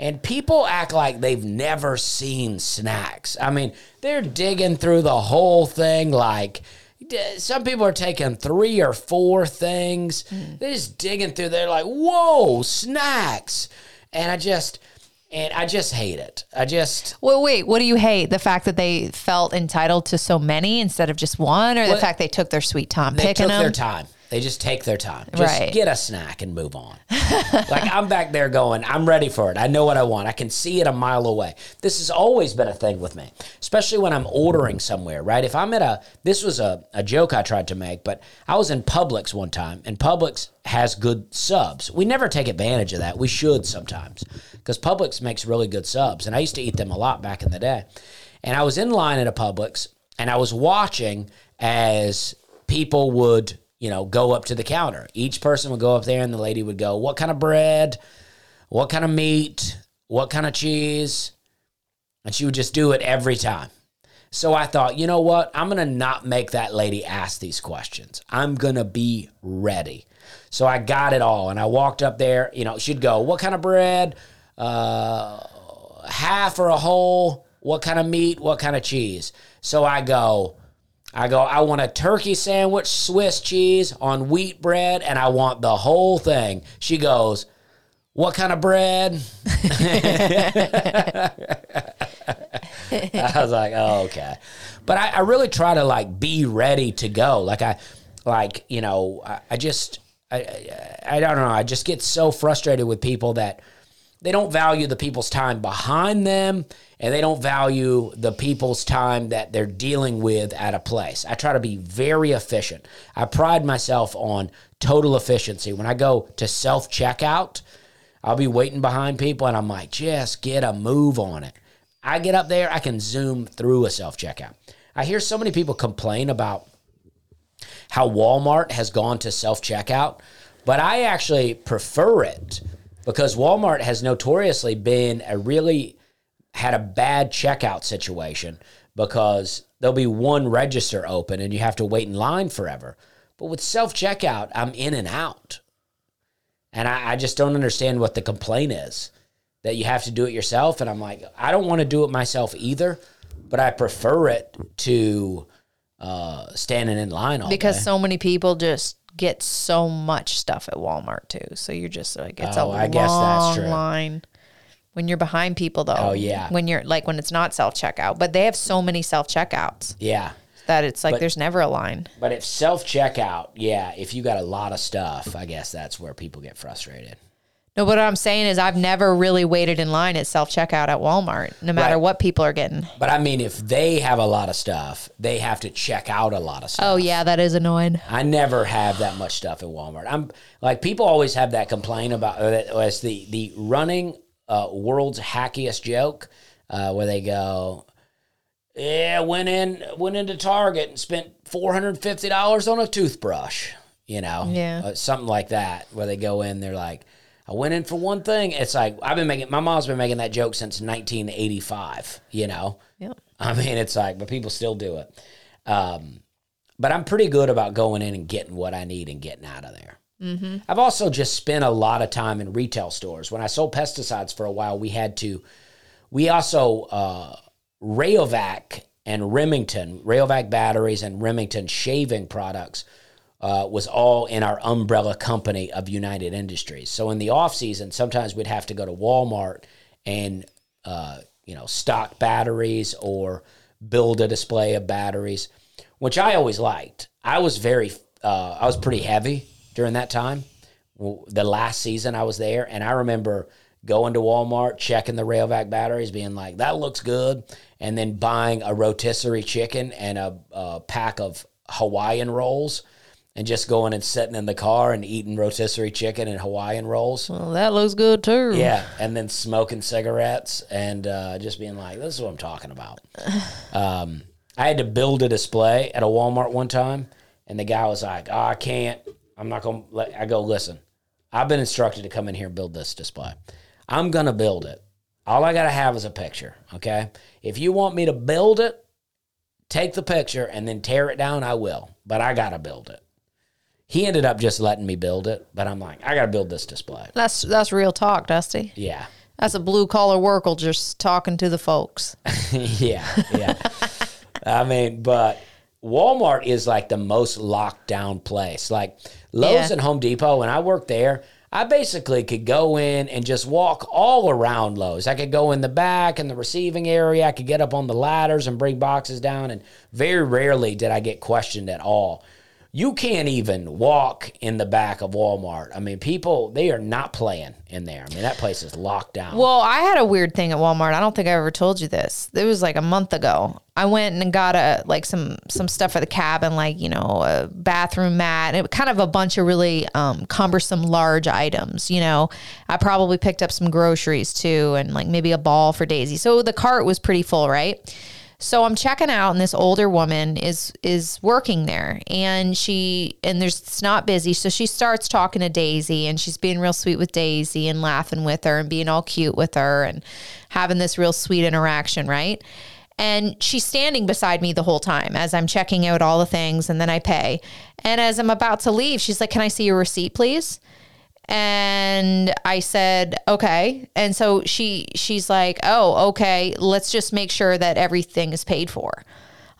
A: And people act like they've never seen snacks. I mean, they're digging through the whole thing like some people are taking three or four things. Hmm. They're just digging through. They're like, "Whoa, snacks!" And I just, and I just hate it. I just,
B: Well, wait, what do you hate? The fact that they felt entitled to so many instead of just one, or the fact they took their sweet time
A: they
B: picking
A: took
B: them?
A: their time. They just take their time. Just
B: Right.
A: get a snack and move on. like I'm back there going, I'm ready for it. I know what I want. I can see it a mile away. This has always been a thing with me, especially when I'm ordering somewhere, right? If I'm at a, this was a, a joke I tried to make, but I was in Publix one time and Publix has good subs. We never take advantage of that. We should sometimes because Publix makes really good subs. And I used to eat them a lot back in the day. And I was in line at a Publix and I was watching as people would, you know, go up to the counter. Each person would go up there and the lady would go, What kind of bread? What kind of meat? What kind of cheese? And she would just do it every time. So I thought, you know what? I'm going to not make that lady ask these questions. I'm going to be ready. So I got it all. And I walked up there. You know, she'd go, What kind of bread? Uh, half or a whole? What kind of meat? What kind of cheese? So I go, I go, I want a turkey sandwich, Swiss cheese on wheat bread, and I want the whole thing. She goes, What kind of bread? I was like, oh, okay. But I, I really try to like be ready to go. Like I, like you know, I, I just, I, I, I don't know. I just get so frustrated with people that they don't value the people's time behind them, and they don't value the people's time that they're dealing with at a place. I try to be very efficient. I pride myself on total efficiency. When I go to self checkout, I'll be waiting behind people, and I'm like, just get a move on it. I get up there, I can zoom through a self checkout. I hear so many people complain about how Walmart has gone to self checkout, but I actually prefer it because Walmart has notoriously been a really had a bad checkout situation because there'll be one register open and you have to wait in line forever. But with self checkout, I'm in and out. And I, I just don't understand what the complaint is that you have to do it yourself. And I'm like, I don't want to do it myself either, but I prefer it to uh, standing in line all
B: because
A: day.
B: so many people just get so much stuff at Walmart too. So you're just like it's
A: Oh,
B: a
A: I guess that's
B: long
A: true.
B: line. When you're behind people though.
A: Oh, yeah.
B: When you're like when it's not self checkout, but they have so many self checkouts
A: yeah.
B: that it's like
A: But-
B: there's never a line.
A: But if self checkout, yeah, if you got a lot of stuff, I guess that's where people get frustrated.
B: No, what I'm saying is I've never really waited in line at self checkout at Walmart, no matter
A: Right.
B: what people are getting.
A: But I mean, if they have a lot of stuff, they have to check out a lot of stuff.
B: Oh yeah, that is annoying.
A: I never have that much stuff at Walmart. I'm like people always have that complaint about that was the the running uh, world's hackiest joke uh, where they go, yeah, went in went into Target and spent four hundred fifty dollars on a toothbrush. You know,
B: Yeah.
A: uh, something like that where they go in, they're like. I went in for one thing. It's like I've been making. My mom's been making that joke since 1985. You know,
B: Yep.
A: I mean, it's like, but people still do it. Um, but I'm pretty good about going in and getting what I need and getting out of there. Mm-hmm. I've also just spent a lot of time in retail stores. When I sold pesticides for a while, we had to, we also, uh, Rayovac and Remington, Rayovac batteries and Remington shaving products uh, was all in our umbrella company of United Industries. So in the off season, sometimes we'd have to go to Walmart and uh, you know stock batteries or build a display of batteries, which I always liked. I was very uh, I was pretty heavy during that time. The last season I was there, and I remember going to Walmart, checking the Rayovac batteries, being like, "That looks good," and then buying a rotisserie chicken and a, a pack of Hawaiian rolls and just going and sitting in the car and eating rotisserie chicken and Hawaiian rolls.
B: Well, that looks good too.
A: Yeah, and then smoking cigarettes and uh, just being like, "This is what I'm talking about." Um, I had to build a display at a Walmart one time, and the guy was like, oh, "I can't. I'm not gonna." Let, I go, "Listen, I've been instructed to come in here and build this display. I'm gonna build it. All I gotta have is a picture. Okay, if you want me to build it, take the picture and then tear it down. I will, but I gotta build it." He ended up just letting me build it, but I'm like, I gotta build this display.
B: That's that's real talk, Dusty.
A: Yeah.
B: That's a blue collar worker just talking to the folks.
A: yeah, yeah. I mean, but Walmart is like the most locked down place. Like Lowe's
B: Yeah.
A: and Home Depot, when I worked there, I basically could go in and just walk all around Lowe's. I could go in the back in the receiving area. I could get up on the ladders and bring boxes down. And very rarely did I get questioned at all. You can't even walk in the back of Walmart. I mean, people, they are not playing in there. I mean, that place is locked down.
B: Well, I had a weird thing at Walmart. I don't think I ever told you this. It was like a month ago. I went and got a like some some stuff for the cabin, like you know a bathroom mat, and it kind of a bunch of really um, cumbersome large items. You know, I probably picked up some groceries too, and like maybe a ball for Daisy. So the cart was pretty full, right? So I'm checking out, and this older woman is is working there, and she and there's it's not busy, so she starts talking to Daisy, and she's being real sweet with Daisy and laughing with her and being all cute with her and having this real sweet interaction, right? And she's standing beside me the whole time as I'm checking out all the things, and then I pay. And as I'm about to leave, she's like, "Can I see your receipt, please?" And I said, "Okay." And so she she's like, "Oh, okay. Let's just make sure that everything is paid for."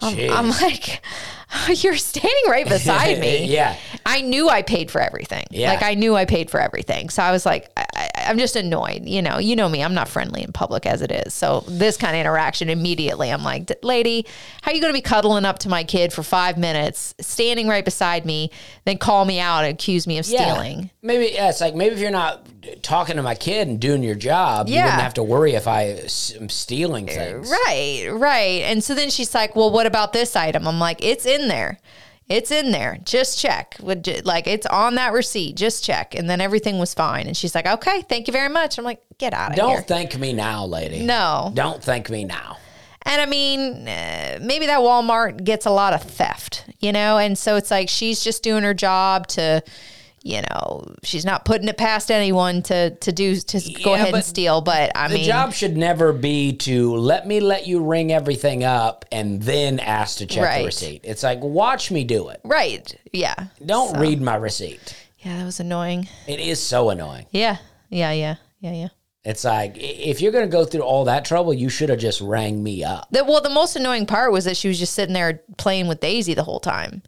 B: I'm. I'm like, you're standing right beside me.
A: Yeah.
B: I knew I paid for everything.
A: Yeah.
B: Like I knew I paid for everything. So I was like, I, I'm just annoyed. You know, you know me. I'm not friendly in public as it is. So this kind of interaction immediately, I'm like, lady, how are you going to be cuddling up to my kid for five minutes, standing right beside me, then call me out and accuse me of stealing?
A: Maybe yeah, it's like maybe if you're not talking to my kid and doing your job,
B: yeah.
A: you wouldn't have to worry if I am stealing things.
B: Right, right. And so then she's like, "Well, what about this item?" I'm like, "It's in there. It's in there. Just check. Would Like it's on that receipt. Just check." And then everything was fine. And she's like, "Okay, thank you very much." I'm like, "Get out of here.
A: Don't thank me now, lady.
B: No.
A: Don't thank me now.
B: And I mean, uh, maybe that Walmart gets a lot of theft, you know? And so it's like she's just doing her job to, you know, she's not putting it past anyone to to do to go
A: Yeah,
B: ahead and steal, but I
A: The
B: mean the
A: job should never be to let me let you ring everything up and then ask to check
B: Right.
A: the receipt. It's like watch me do it.
B: right. Yeah.
A: Don't
B: So-
A: read my receipt.
B: Yeah, that was annoying.
A: It is so annoying.
B: Yeah. Yeah, yeah. Yeah, yeah.
A: It's like if you're going to go through all that trouble, you should have just rang me up.
B: The, well, the most annoying part was that she was just sitting there playing with Daisy the whole time.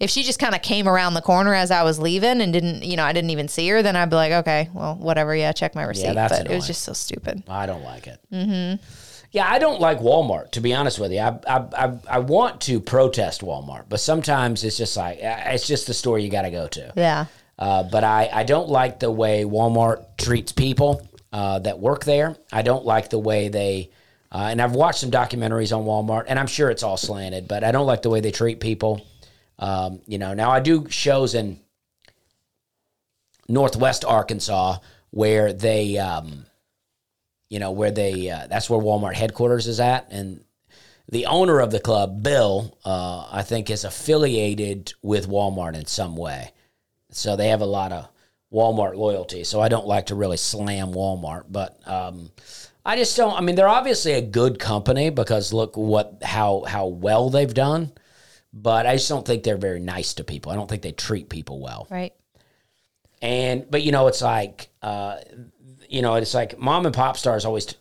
B: If she just kind of came around the corner as I was leaving and didn't, you know, I didn't even see her, then I'd be like, okay, well, whatever. Yeah, check my receipt.
A: Yeah, that's
B: but it was just so stupid.
A: I don't like it. Mm-hmm. Yeah, I don't like Walmart. To be honest with you, I I, I, I want to protest Walmart, but sometimes it's just like uh, it's just the store you got to go to.
B: Yeah.
A: Uh, but I, I don't like the way Walmart treats people uh, that work there. I don't like the way they, uh, and I've watched some documentaries on Walmart, and I'm sure it's all slanted, but I don't like the way they treat people. Um, you know, now I do shows in Northwest Arkansas where they, um, you know, where they, uh, that's where Walmart headquarters is at. And the owner of the club, Bill, uh, I think is affiliated with Walmart in some way. So they have a lot of Walmart loyalty. So I don't like to really slam Walmart, but um, I just don't. I mean, they're obviously a good company because look what how how well they've done. But I just don't think they're very nice to people. I don't think they treat people well.
B: Right.
A: And but you know, it's like uh, you know, it's like mom and pop stars always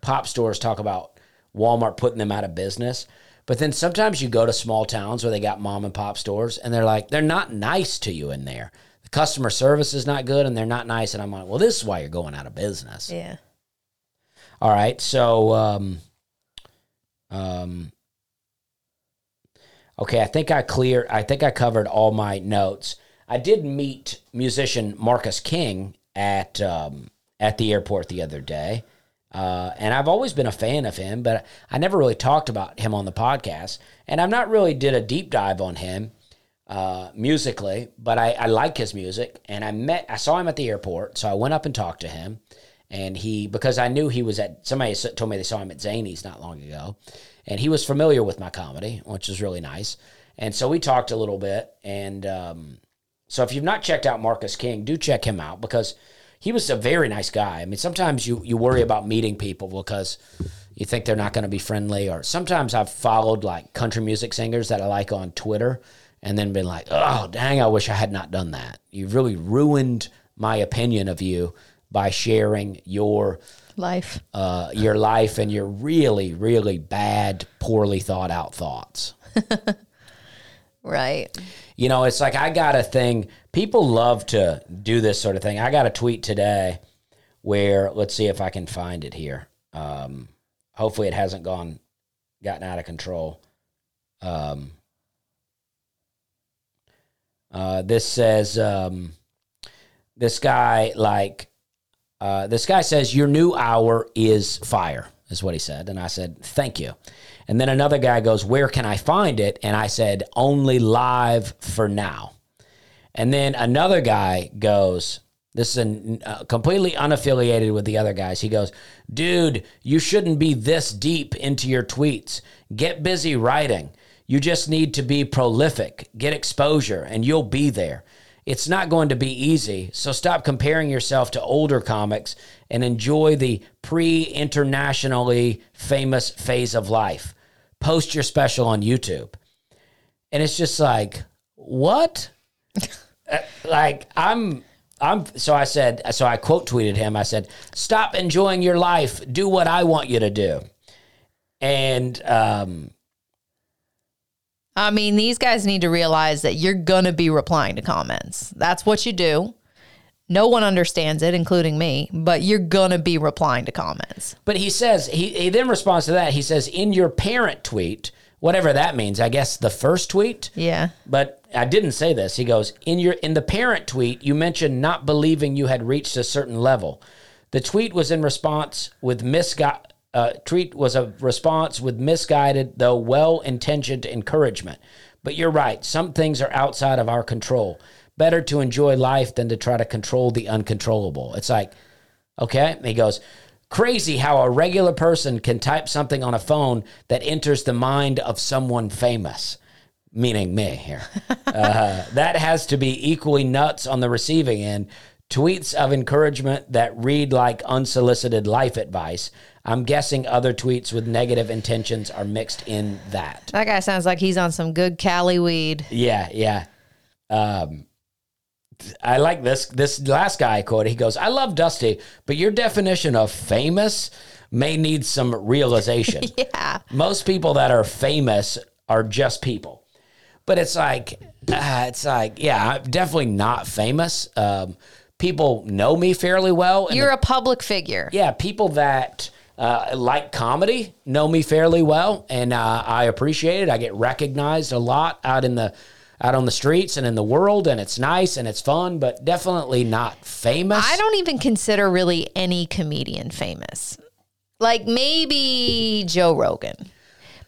A: pop stores talk about Walmart putting them out of business. But then sometimes you go to small towns where they got mom and pop stores and they're like, they're not nice to you in there. The customer service is not good and they're not nice. And I'm like, well, this is why you're going out of business.
B: Yeah.
A: All right. So, um, um, okay. I think I clear. I think I covered all my notes. I did meet musician Marcus King at um, at the airport the other day, uh, and I've always been a fan of him, but I never really talked about him on the podcast, and I've not really did a deep dive on him uh, musically, but I, I like his music. And I met, I saw him at the airport, so I went up and talked to him. And he, because I knew he was at, somebody told me they saw him at Zanies not long ago, and he was familiar with my comedy, which was really nice. And so we talked a little bit. And um, so if you've not checked out Marcus King, do check him out because he was a very nice guy. I mean, sometimes you, you worry about meeting people because you think they're not going to be friendly, or sometimes I've followed like country music singers that I like on Twitter and then been like, oh, dang, I wish I had not done that. You've really ruined my opinion of you by sharing your
B: Life.
A: uh, your life and your really, really bad, poorly thought out thoughts.
B: Right.
A: You know, it's like I got a thing. People love to do this sort of thing. I got a tweet today where let's see if I can find it here. Um, hopefully, it hasn't gone gotten out of control. Um, uh, this says um, this guy like uh, this guy says your new hour is fire is what he said. And i said thank you. And then another guy goes where can i find it? And i said only live for now. And then another guy goes this is an, uh, completely unaffiliated with the other guys. He goes dude you shouldn't be this deep into your tweets. Get busy writing. You just need to be prolific. Get exposure and you'll be there it's not going to be easy, so stop comparing yourself to older comics and enjoy the pre internationally famous phase of life. Post your special on YouTube. And it's just like, what? Uh, like, I'm. I'm so I said so I quote tweeted him. I said, "Stop enjoying your life. Do what I want you to do." And um,
B: I mean, these guys need to realize that you're going to be replying to comments. That's what you do. No one understands it, including me, but you're going to be replying to comments.
A: But he says he, he then responds to that. He says in your parent tweet, whatever that means. I guess the first tweet.
B: Yeah.
A: But I didn't say this. He goes in your in the parent tweet. You mentioned not believing you had reached a certain level. The tweet was in response with misguided. Uh, tweet was a response with misguided, though well-intentioned encouragement. But you're right. Some things are outside of our control. Better to enjoy life than to try to control the uncontrollable. It's like, okay. He goes, crazy how a regular person can type something on a phone that enters the mind of someone famous meaning me here. Uh, that has to be equally nuts on the receiving end. Tweets of encouragement that read like unsolicited life advice. I'm guessing other tweets with negative intentions are mixed in that.
B: That guy sounds like he's on some good Cali weed.
A: Yeah, yeah. Um, I like this. This last guy I quoted. He goes, "I love Dusty, but your definition of famous may need some realization.
B: Yeah.
A: Most people that are famous are just people, but it's like, uh, it's like, yeah, I'm definitely not famous. Um, people know me fairly well. and
B: You're a public figure.
A: yeah, people that uh, like comedy know me fairly well, and uh, I appreciate it. I get recognized a lot out in the out on the streets and in the world, and it's nice and it's fun, but definitely not famous.
B: I don't even consider really any comedian famous. Like maybe Joe Rogan.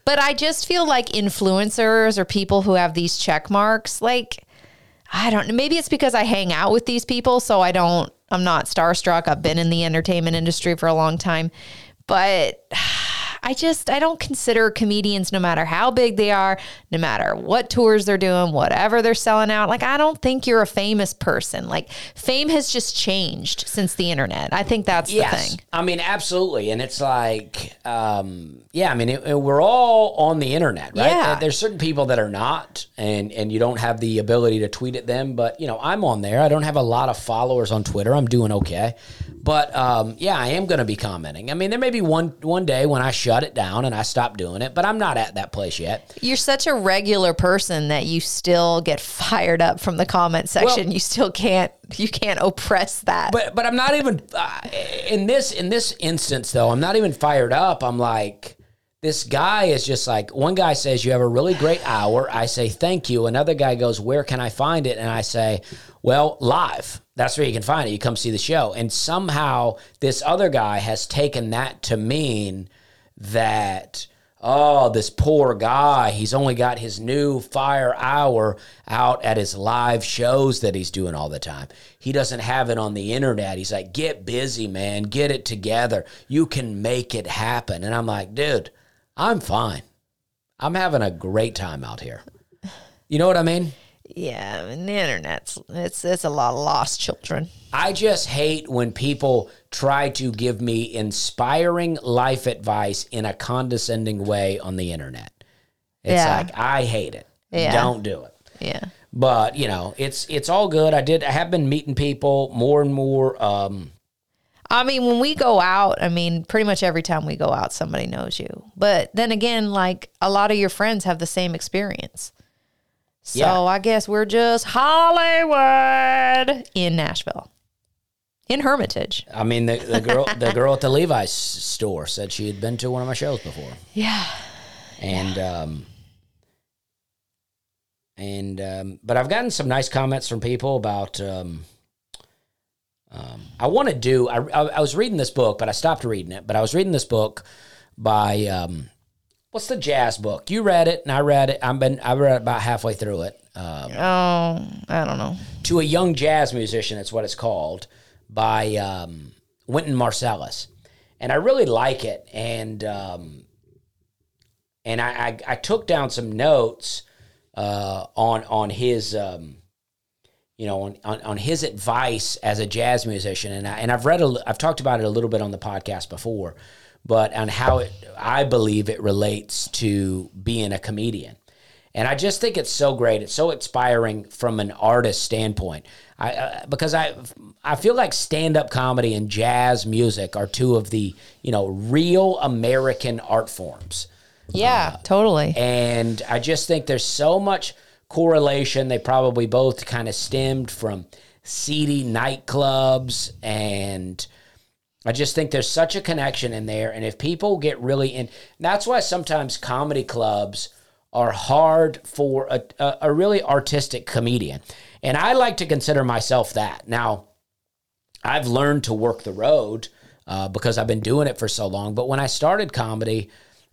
B: But I just feel like influencers or people who have these check marks, like I don't know. maybe it's because I hang out with these people so I don't I'm not starstruck. I've been in the entertainment industry for a long time. But I just I don't consider comedians no matter how big they are, no matter what tours they're doing, whatever they're selling out. Like I don't think you're a famous person. Like fame has just changed since the internet. I think that's the thing.
A: I mean absolutely, and it's like, um, yeah, I mean it, it- we're all on the internet, right?
B: Yeah.
A: There's certain people that are not, and and you don't have the ability to tweet at them, but you know I'm on there. I don't have a lot of followers on Twitter. I'm doing okay, but um, yeah, I am going to be commenting. I mean, there may be one one day when I shut it down and I stop doing it, but I'm not at that place yet.
B: You're such a regular person that you still get fired up from the comment section.
A: Well-
B: you still can't you can't oppress that.
A: But but I'm not even uh, in this in this instance though. I'm not even fired up. I'm like this guy is just like one guy says you have a really great hour. I say thank you. Another guy goes where can I find it? And I say well live. That's where you can find it. You come see the show. And somehow this other guy has taken that to mean that oh this poor guy he's only got his new fire hour out at his live shows that he's doing all the time. He doesn't have it on the internet. He's like get busy man. Get it together. You can make it happen. And i'm like dude i'm fine. I'm having a great time out here. You know what i mean
B: yeah, I mean, the internet's it's it's a lot of lost children.
A: I just hate when people try to give me inspiring life advice in a condescending way on the internet. It's
B: Yeah.
A: like I hate it.
B: Yeah.
A: Don't do it.
B: Yeah.
A: But you know, it's it's all good. I did. I have been meeting people more and more. Um,
B: I mean, when we go out, I mean, pretty much every time we go out, somebody knows you. But then again, like a lot of your friends have the same experience. So
A: Yeah.
B: I guess we're just Hollywood in Nashville, in Hermitage.
A: I mean, the, the girl the girl at the Levi's store said she had been to one of my shows before,
B: Yeah.
A: and um, and um, but I've gotten some nice comments from people about. Um, um, I want to do. I, I I was reading this book, but I stopped reading it. But I was reading this book by um, what's the jazz book? You read it, and I read it. I've been—I've read about halfway through it. Um,
B: Oh, I don't know.
A: to a young jazz musician. That's what it's called by um, Wynton Marsalis, and I really like it. And um, and I, I I took down some notes uh, on on his um, you know on, on on his advice as a jazz musician, and I, and I've read a, I've talked about it a little bit on the podcast before, but on how it I believe it relates to being a comedian. And I just think it's so great. It's so inspiring from an artist standpoint. I uh, because I I feel like stand up comedy and jazz music are two of the you know real American art forms.
B: Yeah, totally.
A: And I just think there's so much correlation. They probably both kind of stemmed from seedy nightclubs. And I just think there's such a connection in there. And if people get really in, that's why sometimes comedy clubs are hard for a, a, a really artistic comedian. And I like to consider myself that. Now, I've learned to work the road uh, because I've been doing it for so long. But when I started comedy,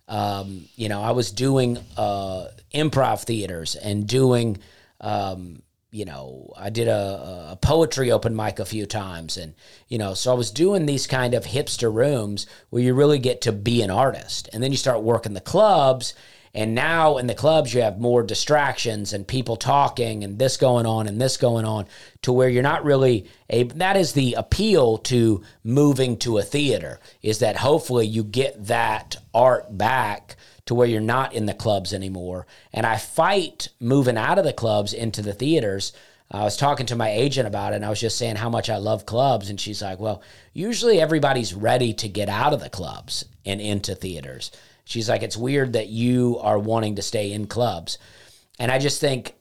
A: um, you know, I was doing uh, improv theaters and doing, um, you know, I did a, a poetry open mic a few times. And, you know, so I was doing these kind of hipster rooms where you really get to be an artist. And then you start working the clubs. And now in the clubs, you have more distractions and people talking and this going on and this going on to where you're not really a. That is the appeal to moving to a theater is that hopefully you get that art back to where you're not in the clubs anymore. And I fight moving out of the clubs into the theaters. I was talking to my agent about it and I was just saying how much I love clubs. And she's like, well, usually everybody's ready to get out of the clubs and into theaters. She's like, it's weird that you are wanting to stay in clubs. And I just think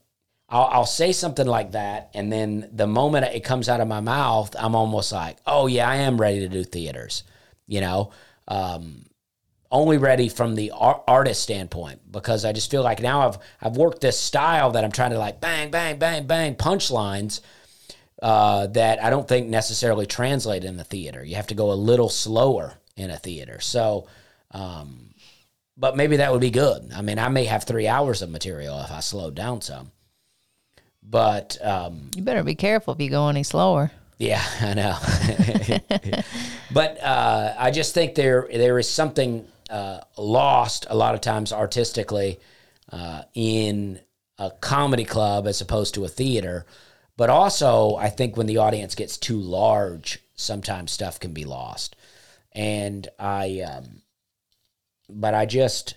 A: I'll, I'll say something like that. And then the moment it comes out of my mouth, I'm almost like, oh, yeah, I am ready to do theaters, you know? Um, only ready from the ar- artist standpoint because I just feel like now I've I've worked this style that I'm trying to like bang bang bang bang punchlines uh, that I don't think necessarily translate in the theater. You have to go a little slower in a theater. So, um, but maybe that would be good. I mean, I may have three hours of material if I slowed down some. But um,
B: You better be careful if you go any slower.
A: yeah, I know. but uh, I just think there there is something uh, lost a lot of times artistically uh, in a comedy club as opposed to a theater. But also, I think when the audience gets too large, sometimes stuff can be lost. And I, um, but I just,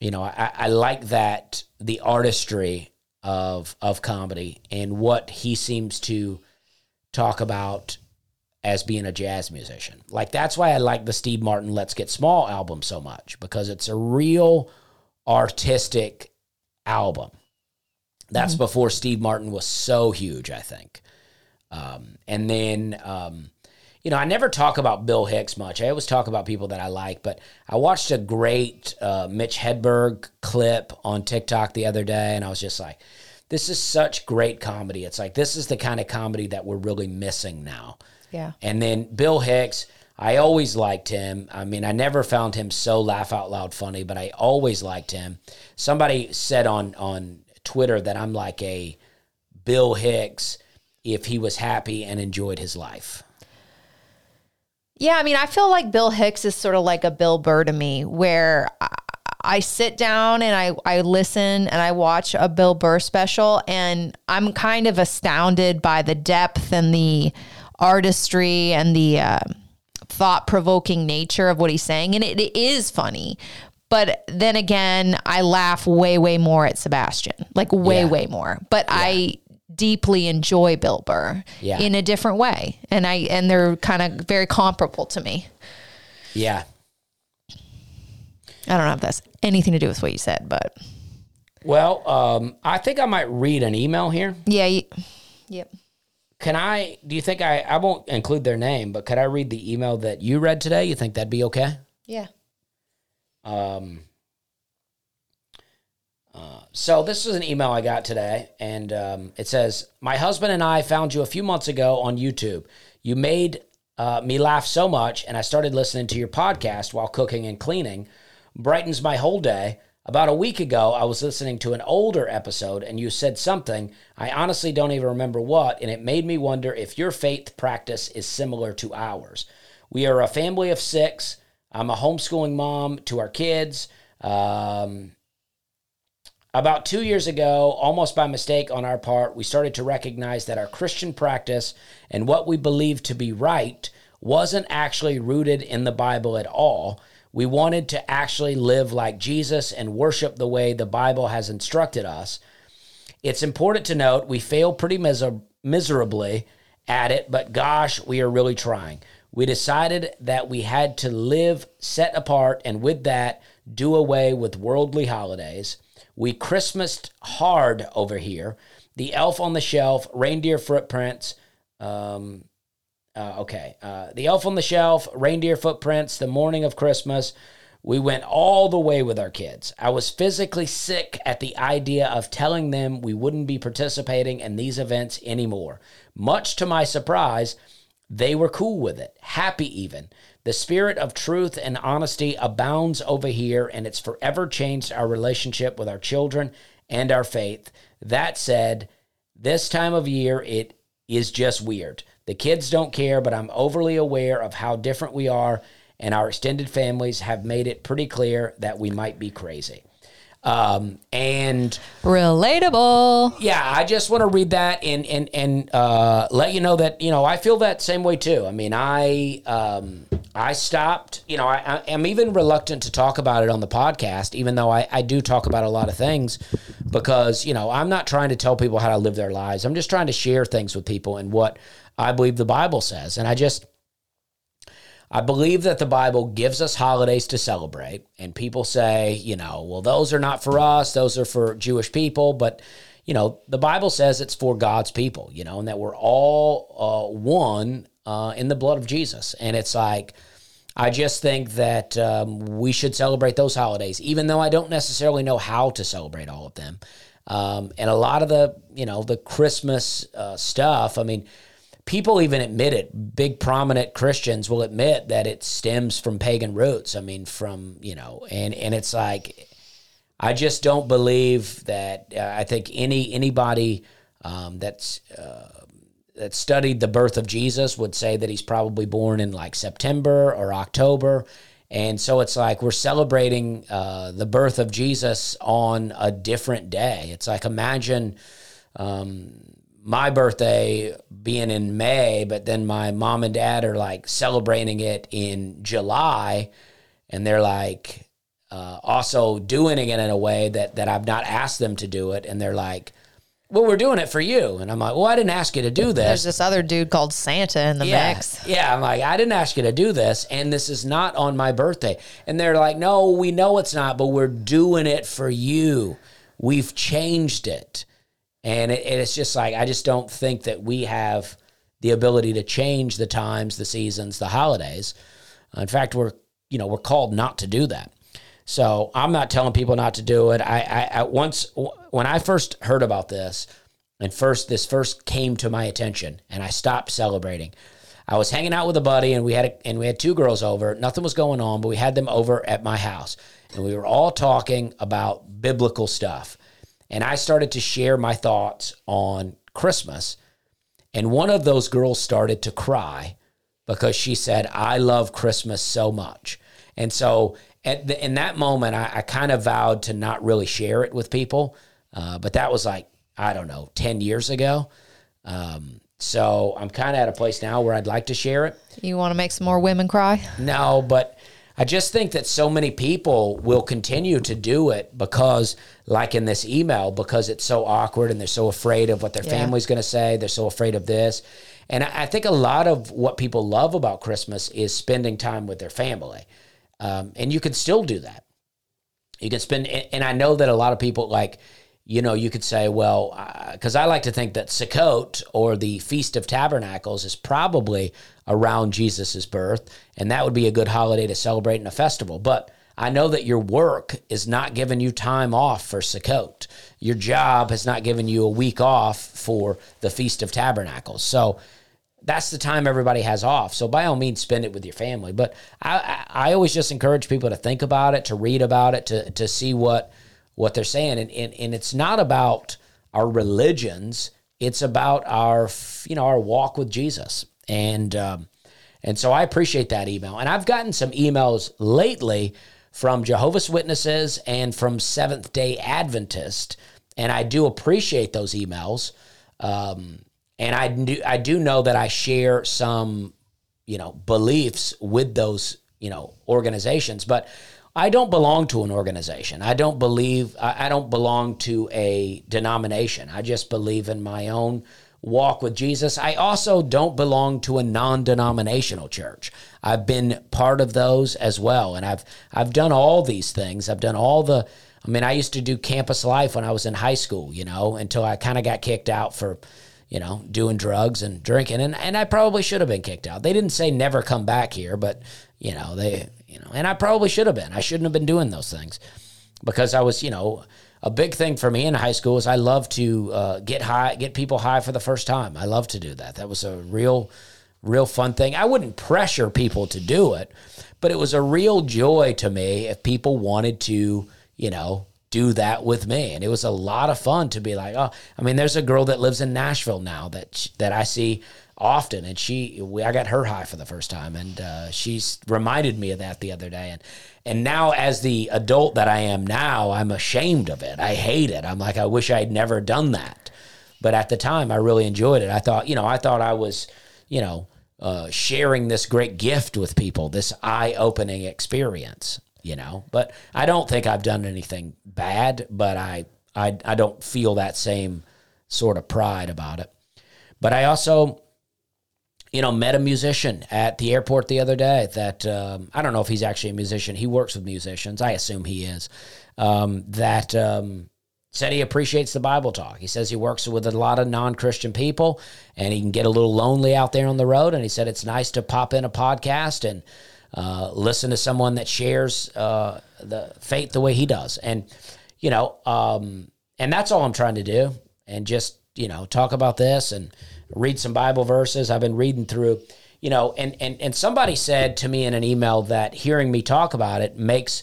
A: you know, I, I like that the artistry of of comedy and what he seems to talk about as being a jazz musician. Like that's why I like the Steve Martin Let's Get Small album so much because it's a real artistic album. That's before Steve Martin was so huge, I think. Um, and then, um, you know, I never talk about Bill Hicks much. I always talk about people that I like, but I watched a great uh, Mitch Hedberg clip on TikTok the other day, and I was just like, this is such great comedy. It's like, this is the kind of comedy that we're really missing now.
B: Yeah.
A: And then Bill Hicks, I always liked him. I mean, I never found him so laugh out loud funny, but I always liked him. Somebody said on on Twitter that I'm like a Bill Hicks if he was happy and enjoyed his life.
B: Yeah, I mean, I feel like Bill Hicks is sort of like a Bill Burr to me, where I, I sit down and I, I listen and I watch a Bill Burr special, and I'm kind of astounded by the depth and the artistry and the uh, thought provoking nature of what he's saying. And it, it is funny. But then again, I laugh way, way more at Sebastian, like way,
A: Yeah.
B: way more. But I deeply enjoy Bill Burr
A: Yeah.
B: in a different way. And I and they're kind of very comparable to me.
A: Yeah.
B: I don't know if that's anything to do with what you said, but
A: Well, um, I think I might read an email here.
B: yeah, you, yep.
A: Can I? Do you think I? I won't include their name, but could I read the email that you read today? You think that'd be okay?
B: Yeah.
A: Um, uh, so this is an email I got today, and um, it says, "My husband and I found you a few months ago on YouTube. You made uh, me laugh so much, and I started listening to your podcast while cooking and cleaning. Brightens my whole day." About a week ago, I was listening to an older episode and you said something. I honestly don't even remember what, and it made me wonder if your faith practice is similar to ours. We are a family of six. I'm a homeschooling mom to our kids. Um, about two years ago, almost by mistake on our part, we started to recognize that our Christian practice and what we believed to be right wasn't actually rooted in the Bible at all. We wanted to actually live like Jesus and worship the way the Bible has instructed us. It's important to note we fail pretty miser- miserably at it, but gosh, we are really trying. We decided that we had to live set apart and with that, do away with worldly holidays. We Christmased hard over here. The elf on the shelf, reindeer footprints, um, uh, okay. Uh, the Elf on the Shelf, Reindeer Footprints, The Morning of Christmas. We went all the way with our kids. I was physically sick at the idea of telling them we wouldn't be participating in these events anymore. Much to my surprise, they were cool with it, happy even. The spirit of truth and honesty abounds over here, and it's forever changed our relationship with our children and our faith. That said, this time of year, it is just weird. The kids don't care, but I'm overly aware of how different we are, and our extended families have made it pretty clear that we might be crazy. Um, and
B: Relatable.
A: yeah, I just want to read that and and and uh, let you know that you know I feel that same way too. I mean, I um, I stopped. You know, I, I am even reluctant to talk about it on the podcast, even though I, I do talk about a lot of things, because you know I'm not trying to tell people how to live their lives. I'm just trying to share things with people and what I believe the Bible says, and I just. I believe that the Bible gives us holidays to celebrate, and people say, you know, well, those are not for us, those are for Jewish people, but you know, the Bible says it's for God's people, you know, and that we're all uh, one uh, in the blood of Jesus, and it's like. I just think that um, we should celebrate those holidays, even though I don't necessarily know how to celebrate all of them. Um, and a lot of the, you know, the Christmas uh, stuff. I mean, people even admit it. Big prominent Christians will admit that it stems from pagan roots. I mean, from you know, and and it's like, I just don't believe that. Uh, I think any anybody um, that's uh, that studied the birth of Jesus would say that he's probably born in like September or October. And so it's like we're celebrating uh, the birth of Jesus on a different day. It's like imagine um, my birthday being in May, but then my mom and dad are like celebrating it in July, and they're like uh, also doing it in a way that that I've not asked them to do it, and they're like, "Well, we're doing it for you," and I'm like, "Well, I didn't ask you to do this.
B: There's
A: this."
B: other dude called Santa in the
A: Yeah,
B: mix.
A: yeah. I'm like, I didn't ask you to do this, and this is not on my birthday. And they're like, No, we know it's not, but we're doing it for you. We've changed it. And it, it's just like, I just don't think that we have the ability to change the times, the seasons, the holidays. Uh, in fact, we're, you know, we're called not to do that. So I'm not telling people not to do it. I, I, I once, when I first heard about this, and first, this first came to my attention, and I stopped celebrating. I was hanging out with a buddy, and we had a, and we had two girls over. Nothing was going on, but we had them over at my house, and we were all talking about biblical stuff. And I started to share my thoughts on Christmas, and one of those girls started to cry because she said, I love Christmas so much. And so at the, in that moment, I, I kind of vowed to not really share it with people. Uh, but that was like, I don't know, 10 years ago. Um, so I'm kind of at a place now where I'd like to share it.
B: You want to make some more women cry?
A: No, but I just think that so many people will continue to do it because, like in this email, because it's so awkward and they're so afraid of what their
B: Yeah.
A: family's going to say. They're so afraid of this. And I I think a lot of what people love about Christmas is spending time with their family. Um, and you can still do that. You can spend, and I know that a lot of people like, you know, you could say, well, uh, because I like to think that Sukkot or the Feast of Tabernacles is probably around Jesus's birth, and that would be a good holiday to celebrate in a festival. But I know that your work is not giving you time off for Sukkot. Your job has not given you a week off for the Feast of Tabernacles. So that's the time everybody has off. So by all means, spend it with your family. But I, I, I always just encourage people to think about it, to read about it, to to see what what they're saying, and and, and it's not about our religions. It's about our you know our walk with Jesus, and um, and so I appreciate that email. And I've gotten some emails lately from Jehovah's Witnesses and from Seventh Day Adventist, and I do appreciate those emails. Um, and I do, I do know that I share some, you know, beliefs with those, you know, organizations, but I don't belong to an organization. I don't believe, I, don't belong to a denomination. I just believe in my own walk with Jesus. I also don't belong to a non-denominational church. I've been part of those as well, and I've I've done all these things. I've done all the. I mean, I used to do campus life when I was in high school, you know, until I kind of got kicked out for, you know, doing drugs and drinking, and and I probably should have been kicked out. They didn't say never come back here, but you know they, you know, and I probably should have been. I shouldn't have been doing those things because I was, you know, a big thing for me in high school is I love to uh, get high, get people high for the first time. I love to do that. That was a real, real fun thing. I wouldn't pressure people to do it, but it was a real joy to me if people wanted to, you know, do that with me. And it was a lot of fun to be like, oh, I mean, there's a girl that lives in Nashville now that that I see often, and she, we, I got her high for the first time, and uh, she's reminded me of that the other day, and and now as the adult that I am now, I'm ashamed of it. I hate it. I'm like, I wish I'd never done that, but at the time, I really enjoyed it. I thought, you know, I thought I was, you know. Uh, sharing this great gift with people, this eye-opening experience, you know. But I don't think I've done anything bad, but I I I don't feel that same sort of pride about it. But I also you know, met a musician at the airport the other day that um, I don't know if he's actually a musician. He works with musicians. I assume he is. Um, that um, said he appreciates the Bible talk. He says he works with a lot of non Christian people and he can get a little lonely out there on the road. And he said it's nice to pop in a podcast and uh, listen to someone that shares uh, the faith the way he does. And, you know, um, and that's all I'm trying to do. And just, you know, talk about this and, read some Bible verses. I've been reading through, you know, and and and somebody said to me in an email that hearing me talk about it makes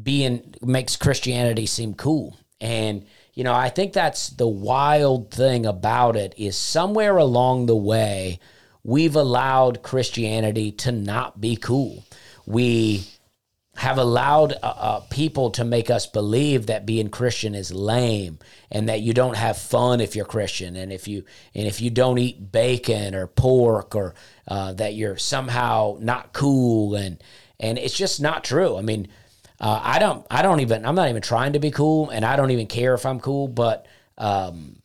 A: being makes Christianity seem cool. And you know, I think that's the wild thing about it is somewhere along the way we've allowed Christianity to not be cool. We have allowed uh, uh, people to make us believe that being Christian is lame and that you don't have fun if you're Christian and if you and if you don't eat bacon or pork or uh, that you're somehow not cool and and it's just not true. I mean, uh, I don't I don't even I'm not even trying to be cool and I don't even care if I'm cool, but um,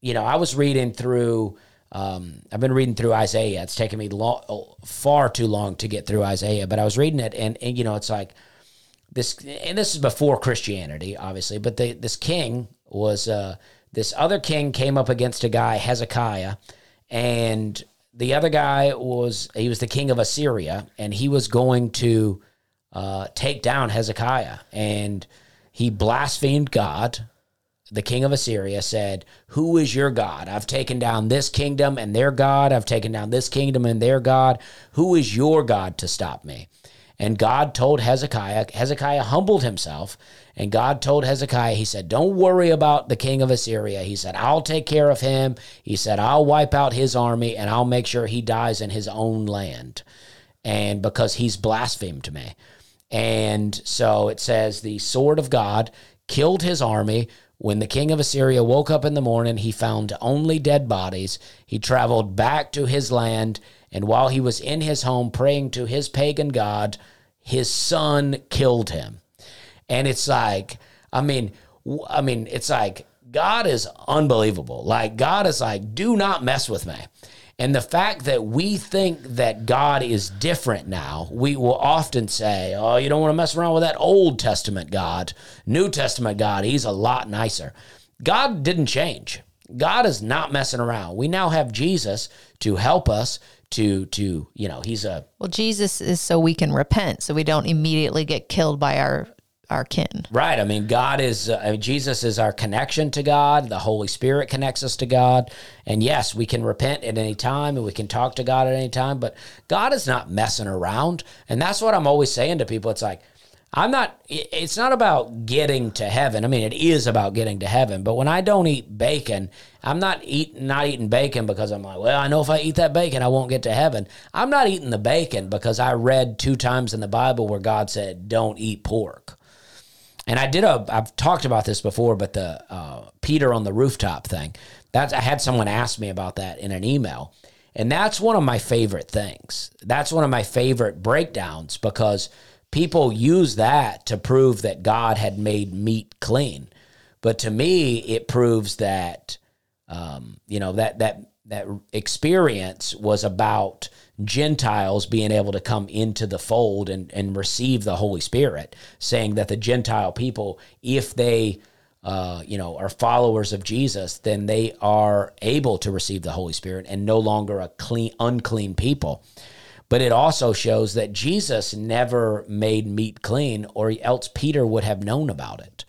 A: you know I was reading through. Um, I've been reading through Isaiah. It's taken me long, far too long to get through Isaiah, but I was reading it, and, and you know, it's like this, and this is before Christianity, obviously. But the, this king was uh, this other king came up against a guy Hezekiah, and the other guy was he was the king of Assyria, and he was going to uh, take down Hezekiah, and he blasphemed God the king of Assyria said, Who is your God? I've taken down this kingdom and their God. I've taken down this kingdom and their God. Who is your God to stop me? And God told Hezekiah, Hezekiah humbled himself, and God told Hezekiah, He said, Don't worry about the king of Assyria. He said, I'll take care of him. He said, I'll wipe out his army and I'll make sure he dies in his own land. And because he's blasphemed me. And so it says, The sword of God killed his army, when the king of Assyria woke up in the morning, he found only dead bodies. He traveled back to his land, and while he was in his home praying to his pagan god, his son killed him. And it's like, I mean, I mean, it's like God is unbelievable. Like God is like, do not mess with me. And the fact that we think that God is different now, we will often say, oh, you don't want to mess around with that Old Testament God. New Testament God, he's a lot nicer. God didn't change. God is not messing around. We now have Jesus to help us to to, you know, he's a
B: Well, Jesus is so we can repent, so we don't immediately get killed by our our kin.
A: Right. I mean, God is, uh, I mean, Jesus is our connection to God. The Holy Spirit connects us to God. And yes, we can repent at any time and we can talk to God at any time, but God is not messing around. And that's what I'm always saying to people. It's like, I'm not, it's not about getting to heaven. I mean, it is about getting to heaven, but when I don't eat bacon, I'm not eating, not eating bacon because I'm like, well, I know if I eat that bacon, I won't get to heaven. I'm not eating the bacon because I read two times in the Bible where God said, don't eat pork. And I did a, I've talked about this before, but the uh, Peter on the rooftop thing, that's, I had someone ask me about that in an email. And that's one of my favorite things. That's one of my favorite breakdowns because people use that to prove that God had made meat clean. But to me, it proves that um, you know that that that experience was about Gentiles being able to come into the fold and, and receive the Holy Spirit, saying that the Gentile people, if they uh, you know, are followers of Jesus, then they are able to receive the Holy Spirit and no longer a clean, unclean people. But it also shows that Jesus never made meat clean, or else Peter would have known about it.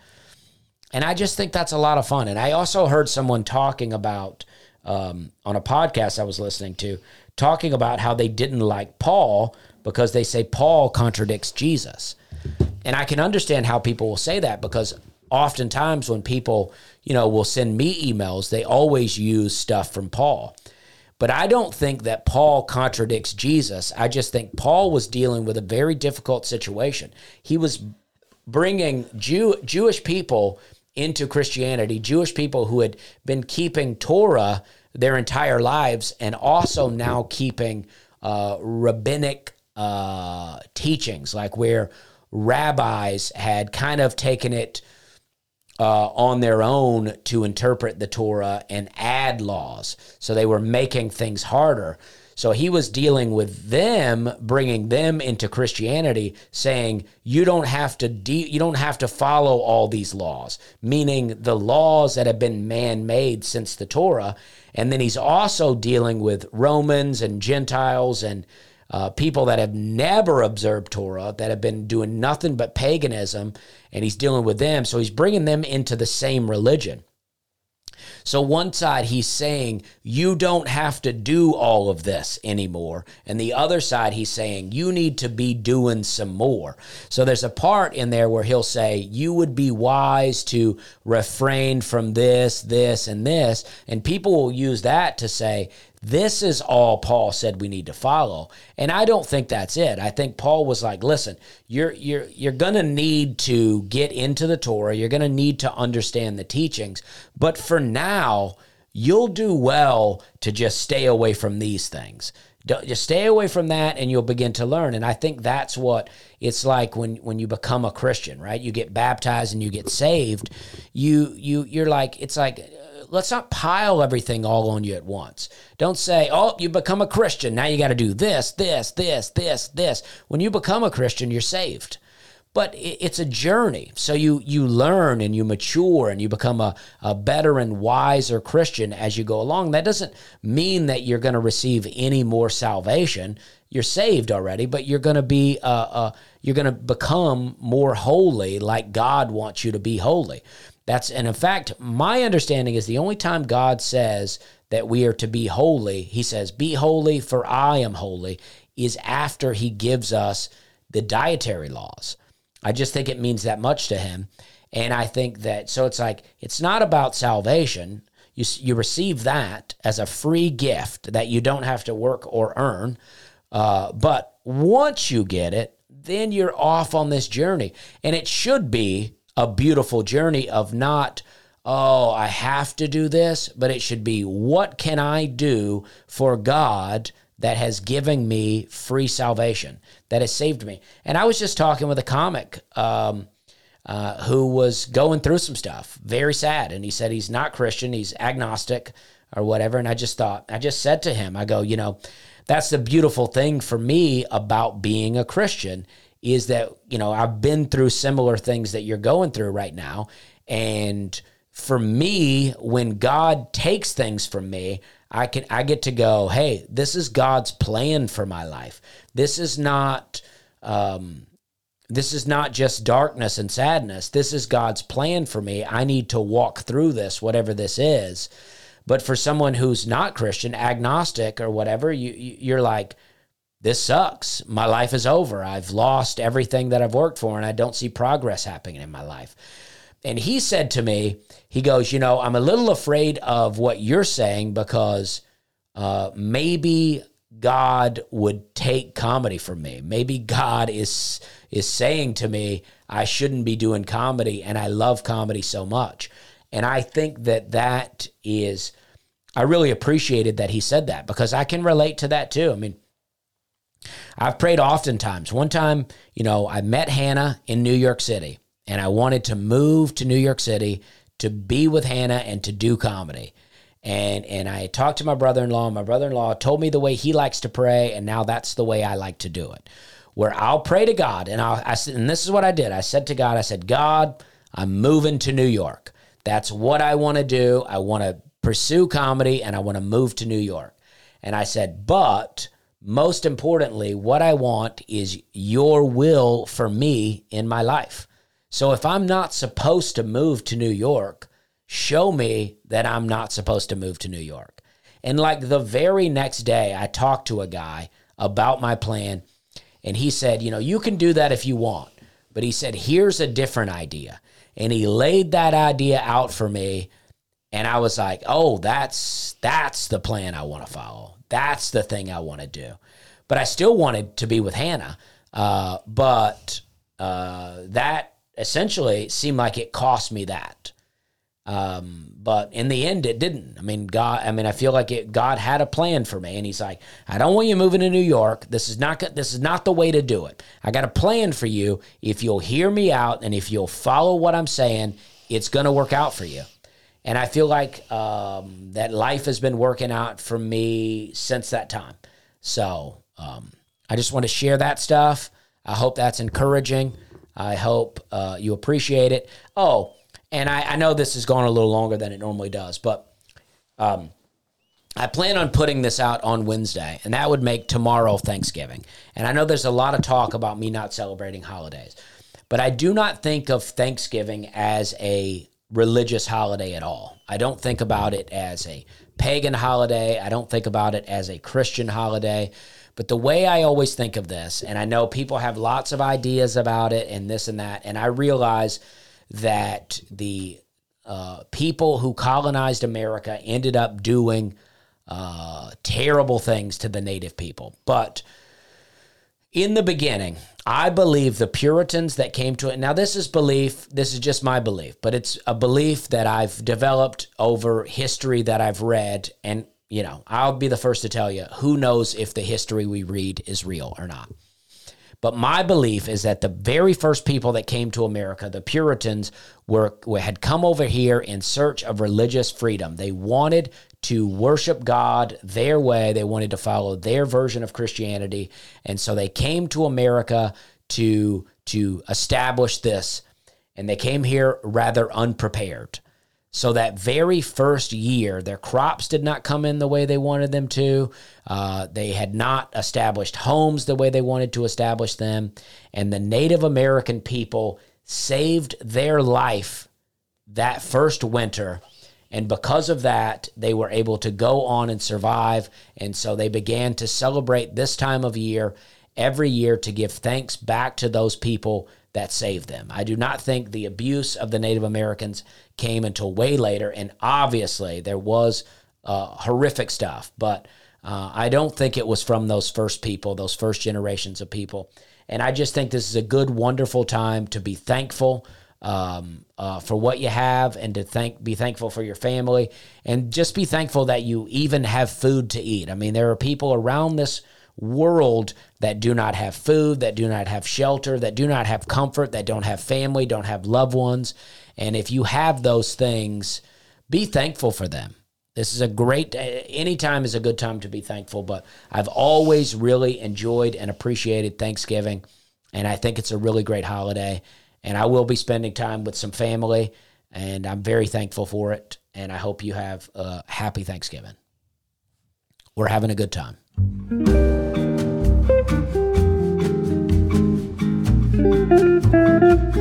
A: And I just think that's a lot of fun. And I also heard someone talking about um, on a podcast I was listening to, talking about how they didn't like Paul because they say Paul contradicts Jesus. And I can understand how people will say that because oftentimes when people, you know, will send me emails, they always use stuff from Paul. But I don't think that Paul contradicts Jesus. I just think Paul was dealing with a very difficult situation. He was bringing Jew, Jewish people into Christianity, Jewish people who had been keeping Torah their entire lives and also now keeping uh, rabbinic uh, teachings, like where rabbis had kind of taken it uh, on their own to interpret the Torah and add laws. So they were making things harder. So he was dealing with them, bringing them into Christianity, saying you don't have to de- you don't have to follow all these laws, meaning the laws that have been man-made since the Torah. And then he's also dealing with Romans and Gentiles and uh, people that have never observed Torah, that have been doing nothing but paganism, and he's dealing with them. So he's bringing them into the same religion. So, one side, he's saying, you don't have to do all of this anymore. And the other side, he's saying, you need to be doing some more. So, there's a part in there where he'll say, you would be wise to refrain from this, this, and this. And people will use that to say, this is all Paul said we need to follow. And I don't think that's it. I think Paul was like, listen, you're you're you're going to need to get into the Torah, you're going to need to understand the teachings, but for now, you'll do well to just stay away from these things. Don't, just stay away from that and you'll begin to learn and i think that's what it's like when when you become a christian right you get baptized and you get saved you you you're like it's like let's not pile everything all on you at once. Don't say, oh, you become a Christian. Now you got to do this, this, this, this, this. When you become a Christian, you're saved. But it's a journey. So you you learn and you mature and you become a, a better and wiser Christian as you go along. That doesn't mean that you're going to receive any more salvation. You're saved already, but you're going to be uh, uh, you're going to become more holy, like God wants you to be holy. That's and in fact, my understanding is the only time God says that we are to be holy, he says, "Be holy for I am holy," is after he gives us the dietary laws. I just think it means that much to him. And I think that so it's like it's not about salvation. You you receive that as a free gift that you don't have to work or earn. Uh, but once you get it, then you're off on this journey, and it should be a beautiful journey of not, oh, I have to do this, but it should be, what can I do for God that has given me free salvation, that has saved me? And I was just talking with a comic. Um, uh, who was going through some stuff, very sad. And he said he's not Christian, he's agnostic or whatever. And I just thought, I just said to him, I go, you know, that's the beautiful thing for me about being a Christian is that, you know, I've been through similar things that you're going through right now. And for me, when God takes things from me, I can I get to go, hey, this is God's plan for my life. This is not um, this is not just darkness and sadness. This is God's plan for me. I need to walk through this, whatever this is. But for someone who's not Christian, agnostic or whatever, you you're like, this sucks. My life is over. I've lost everything that I've worked for and I don't see progress happening in my life. And he said to me, he goes, You know, I'm a little afraid of what you're saying because uh, maybe God would take comedy from me. Maybe God is is saying to me, I shouldn't be doing comedy and I love comedy so much. And I think that that is I really appreciated that he said that because I can relate to that too. I mean, I've prayed oftentimes. One time, you know, I met Hannah in New York City and I wanted to move to New York City to be with Hannah and to do comedy. And and I talked to my brother-in-law. My brother-in-law told me the way he likes to pray, and now that's the way I like to do it. Where I'll pray to God, and I'll, I said, and this is what I did. I said to God, I said, God, I'm moving to New York. That's what I want to do. I want to pursue comedy, and I want to move to New York. And I said, but most importantly, what I want is your will for me in my life. So if I'm not supposed to move to New York, show me that I'm not supposed to move to New York. And like the very next day, I talked to a guy about my plan, and he said, You know, you can do that if you want. But he said, Here's a different idea. And he laid that idea out for me. And I was like, oh, that's that's the plan I want to follow. That's the thing I want to do. But I still wanted to be with Hannah. Uh, but uh, that essentially seemed like it cost me that. Um, but in the end, it didn't. I mean, God. I mean, I feel like it, God had a plan for me, and He's like, "I don't want you moving to New York. This is not. This is not the way to do it. I got a plan for you. If you'll hear me out, and if you'll follow what I'm saying, it's going to work out for you." And I feel like um, that life has been working out for me since that time. So um, I just want to share that stuff. I hope that's encouraging. I hope uh, you appreciate it. Oh, and I, I know this is going a little longer than it normally does, but um, I plan on putting this out on Wednesday, and that would make tomorrow Thanksgiving. And I know there's a lot of talk about me not celebrating holidays, but I do not think of Thanksgiving as a religious holiday at all. I don't think about it as a pagan holiday. I don't think about it as a Christian holiday. But the way I always think of this, and I know people have lots of ideas about it and this and that, and I realize that the uh, people who colonized America ended up doing uh, terrible things to the native people. But in the beginning, I believe the Puritans that came to it. Now, this is belief, this is just my belief, but it's a belief that I've developed over history that I've read. And, you know, I'll be the first to tell you who knows if the history we read is real or not. But my belief is that the very first people that came to America, the Puritans, were, had come over here in search of religious freedom. They wanted to worship God their way. They wanted to follow their version of Christianity, and so they came to America to to establish this. And they came here rather unprepared. So that very first year, their crops did not come in the way they wanted them to. Uh, they had not established homes the way they wanted to establish them. And the Native American people saved their life that first winter. And because of that, they were able to go on and survive. And so they began to celebrate this time of year every year to give thanks back to those people that saved them. I do not think the abuse of the Native Americans came until way later. And obviously, there was uh, horrific stuff, but uh, I don't think it was from those first people, those first generations of people. And I just think this is a good, wonderful time to be thankful um, uh, for what you have and to thank, be thankful for your family and just be thankful that you even have food to eat. I mean, there are people around this world that do not have food, that do not have shelter, that do not have comfort, that don't have family, don't have loved ones. And if you have those things, be thankful for them. This is a great, any time is a good time to be thankful, but I've always really enjoyed and appreciated Thanksgiving. And I think it's a really great holiday. And I will be spending time with some family, and I'm very thankful for it. And I hope you have a happy Thanksgiving. We're having a good time
D: thank you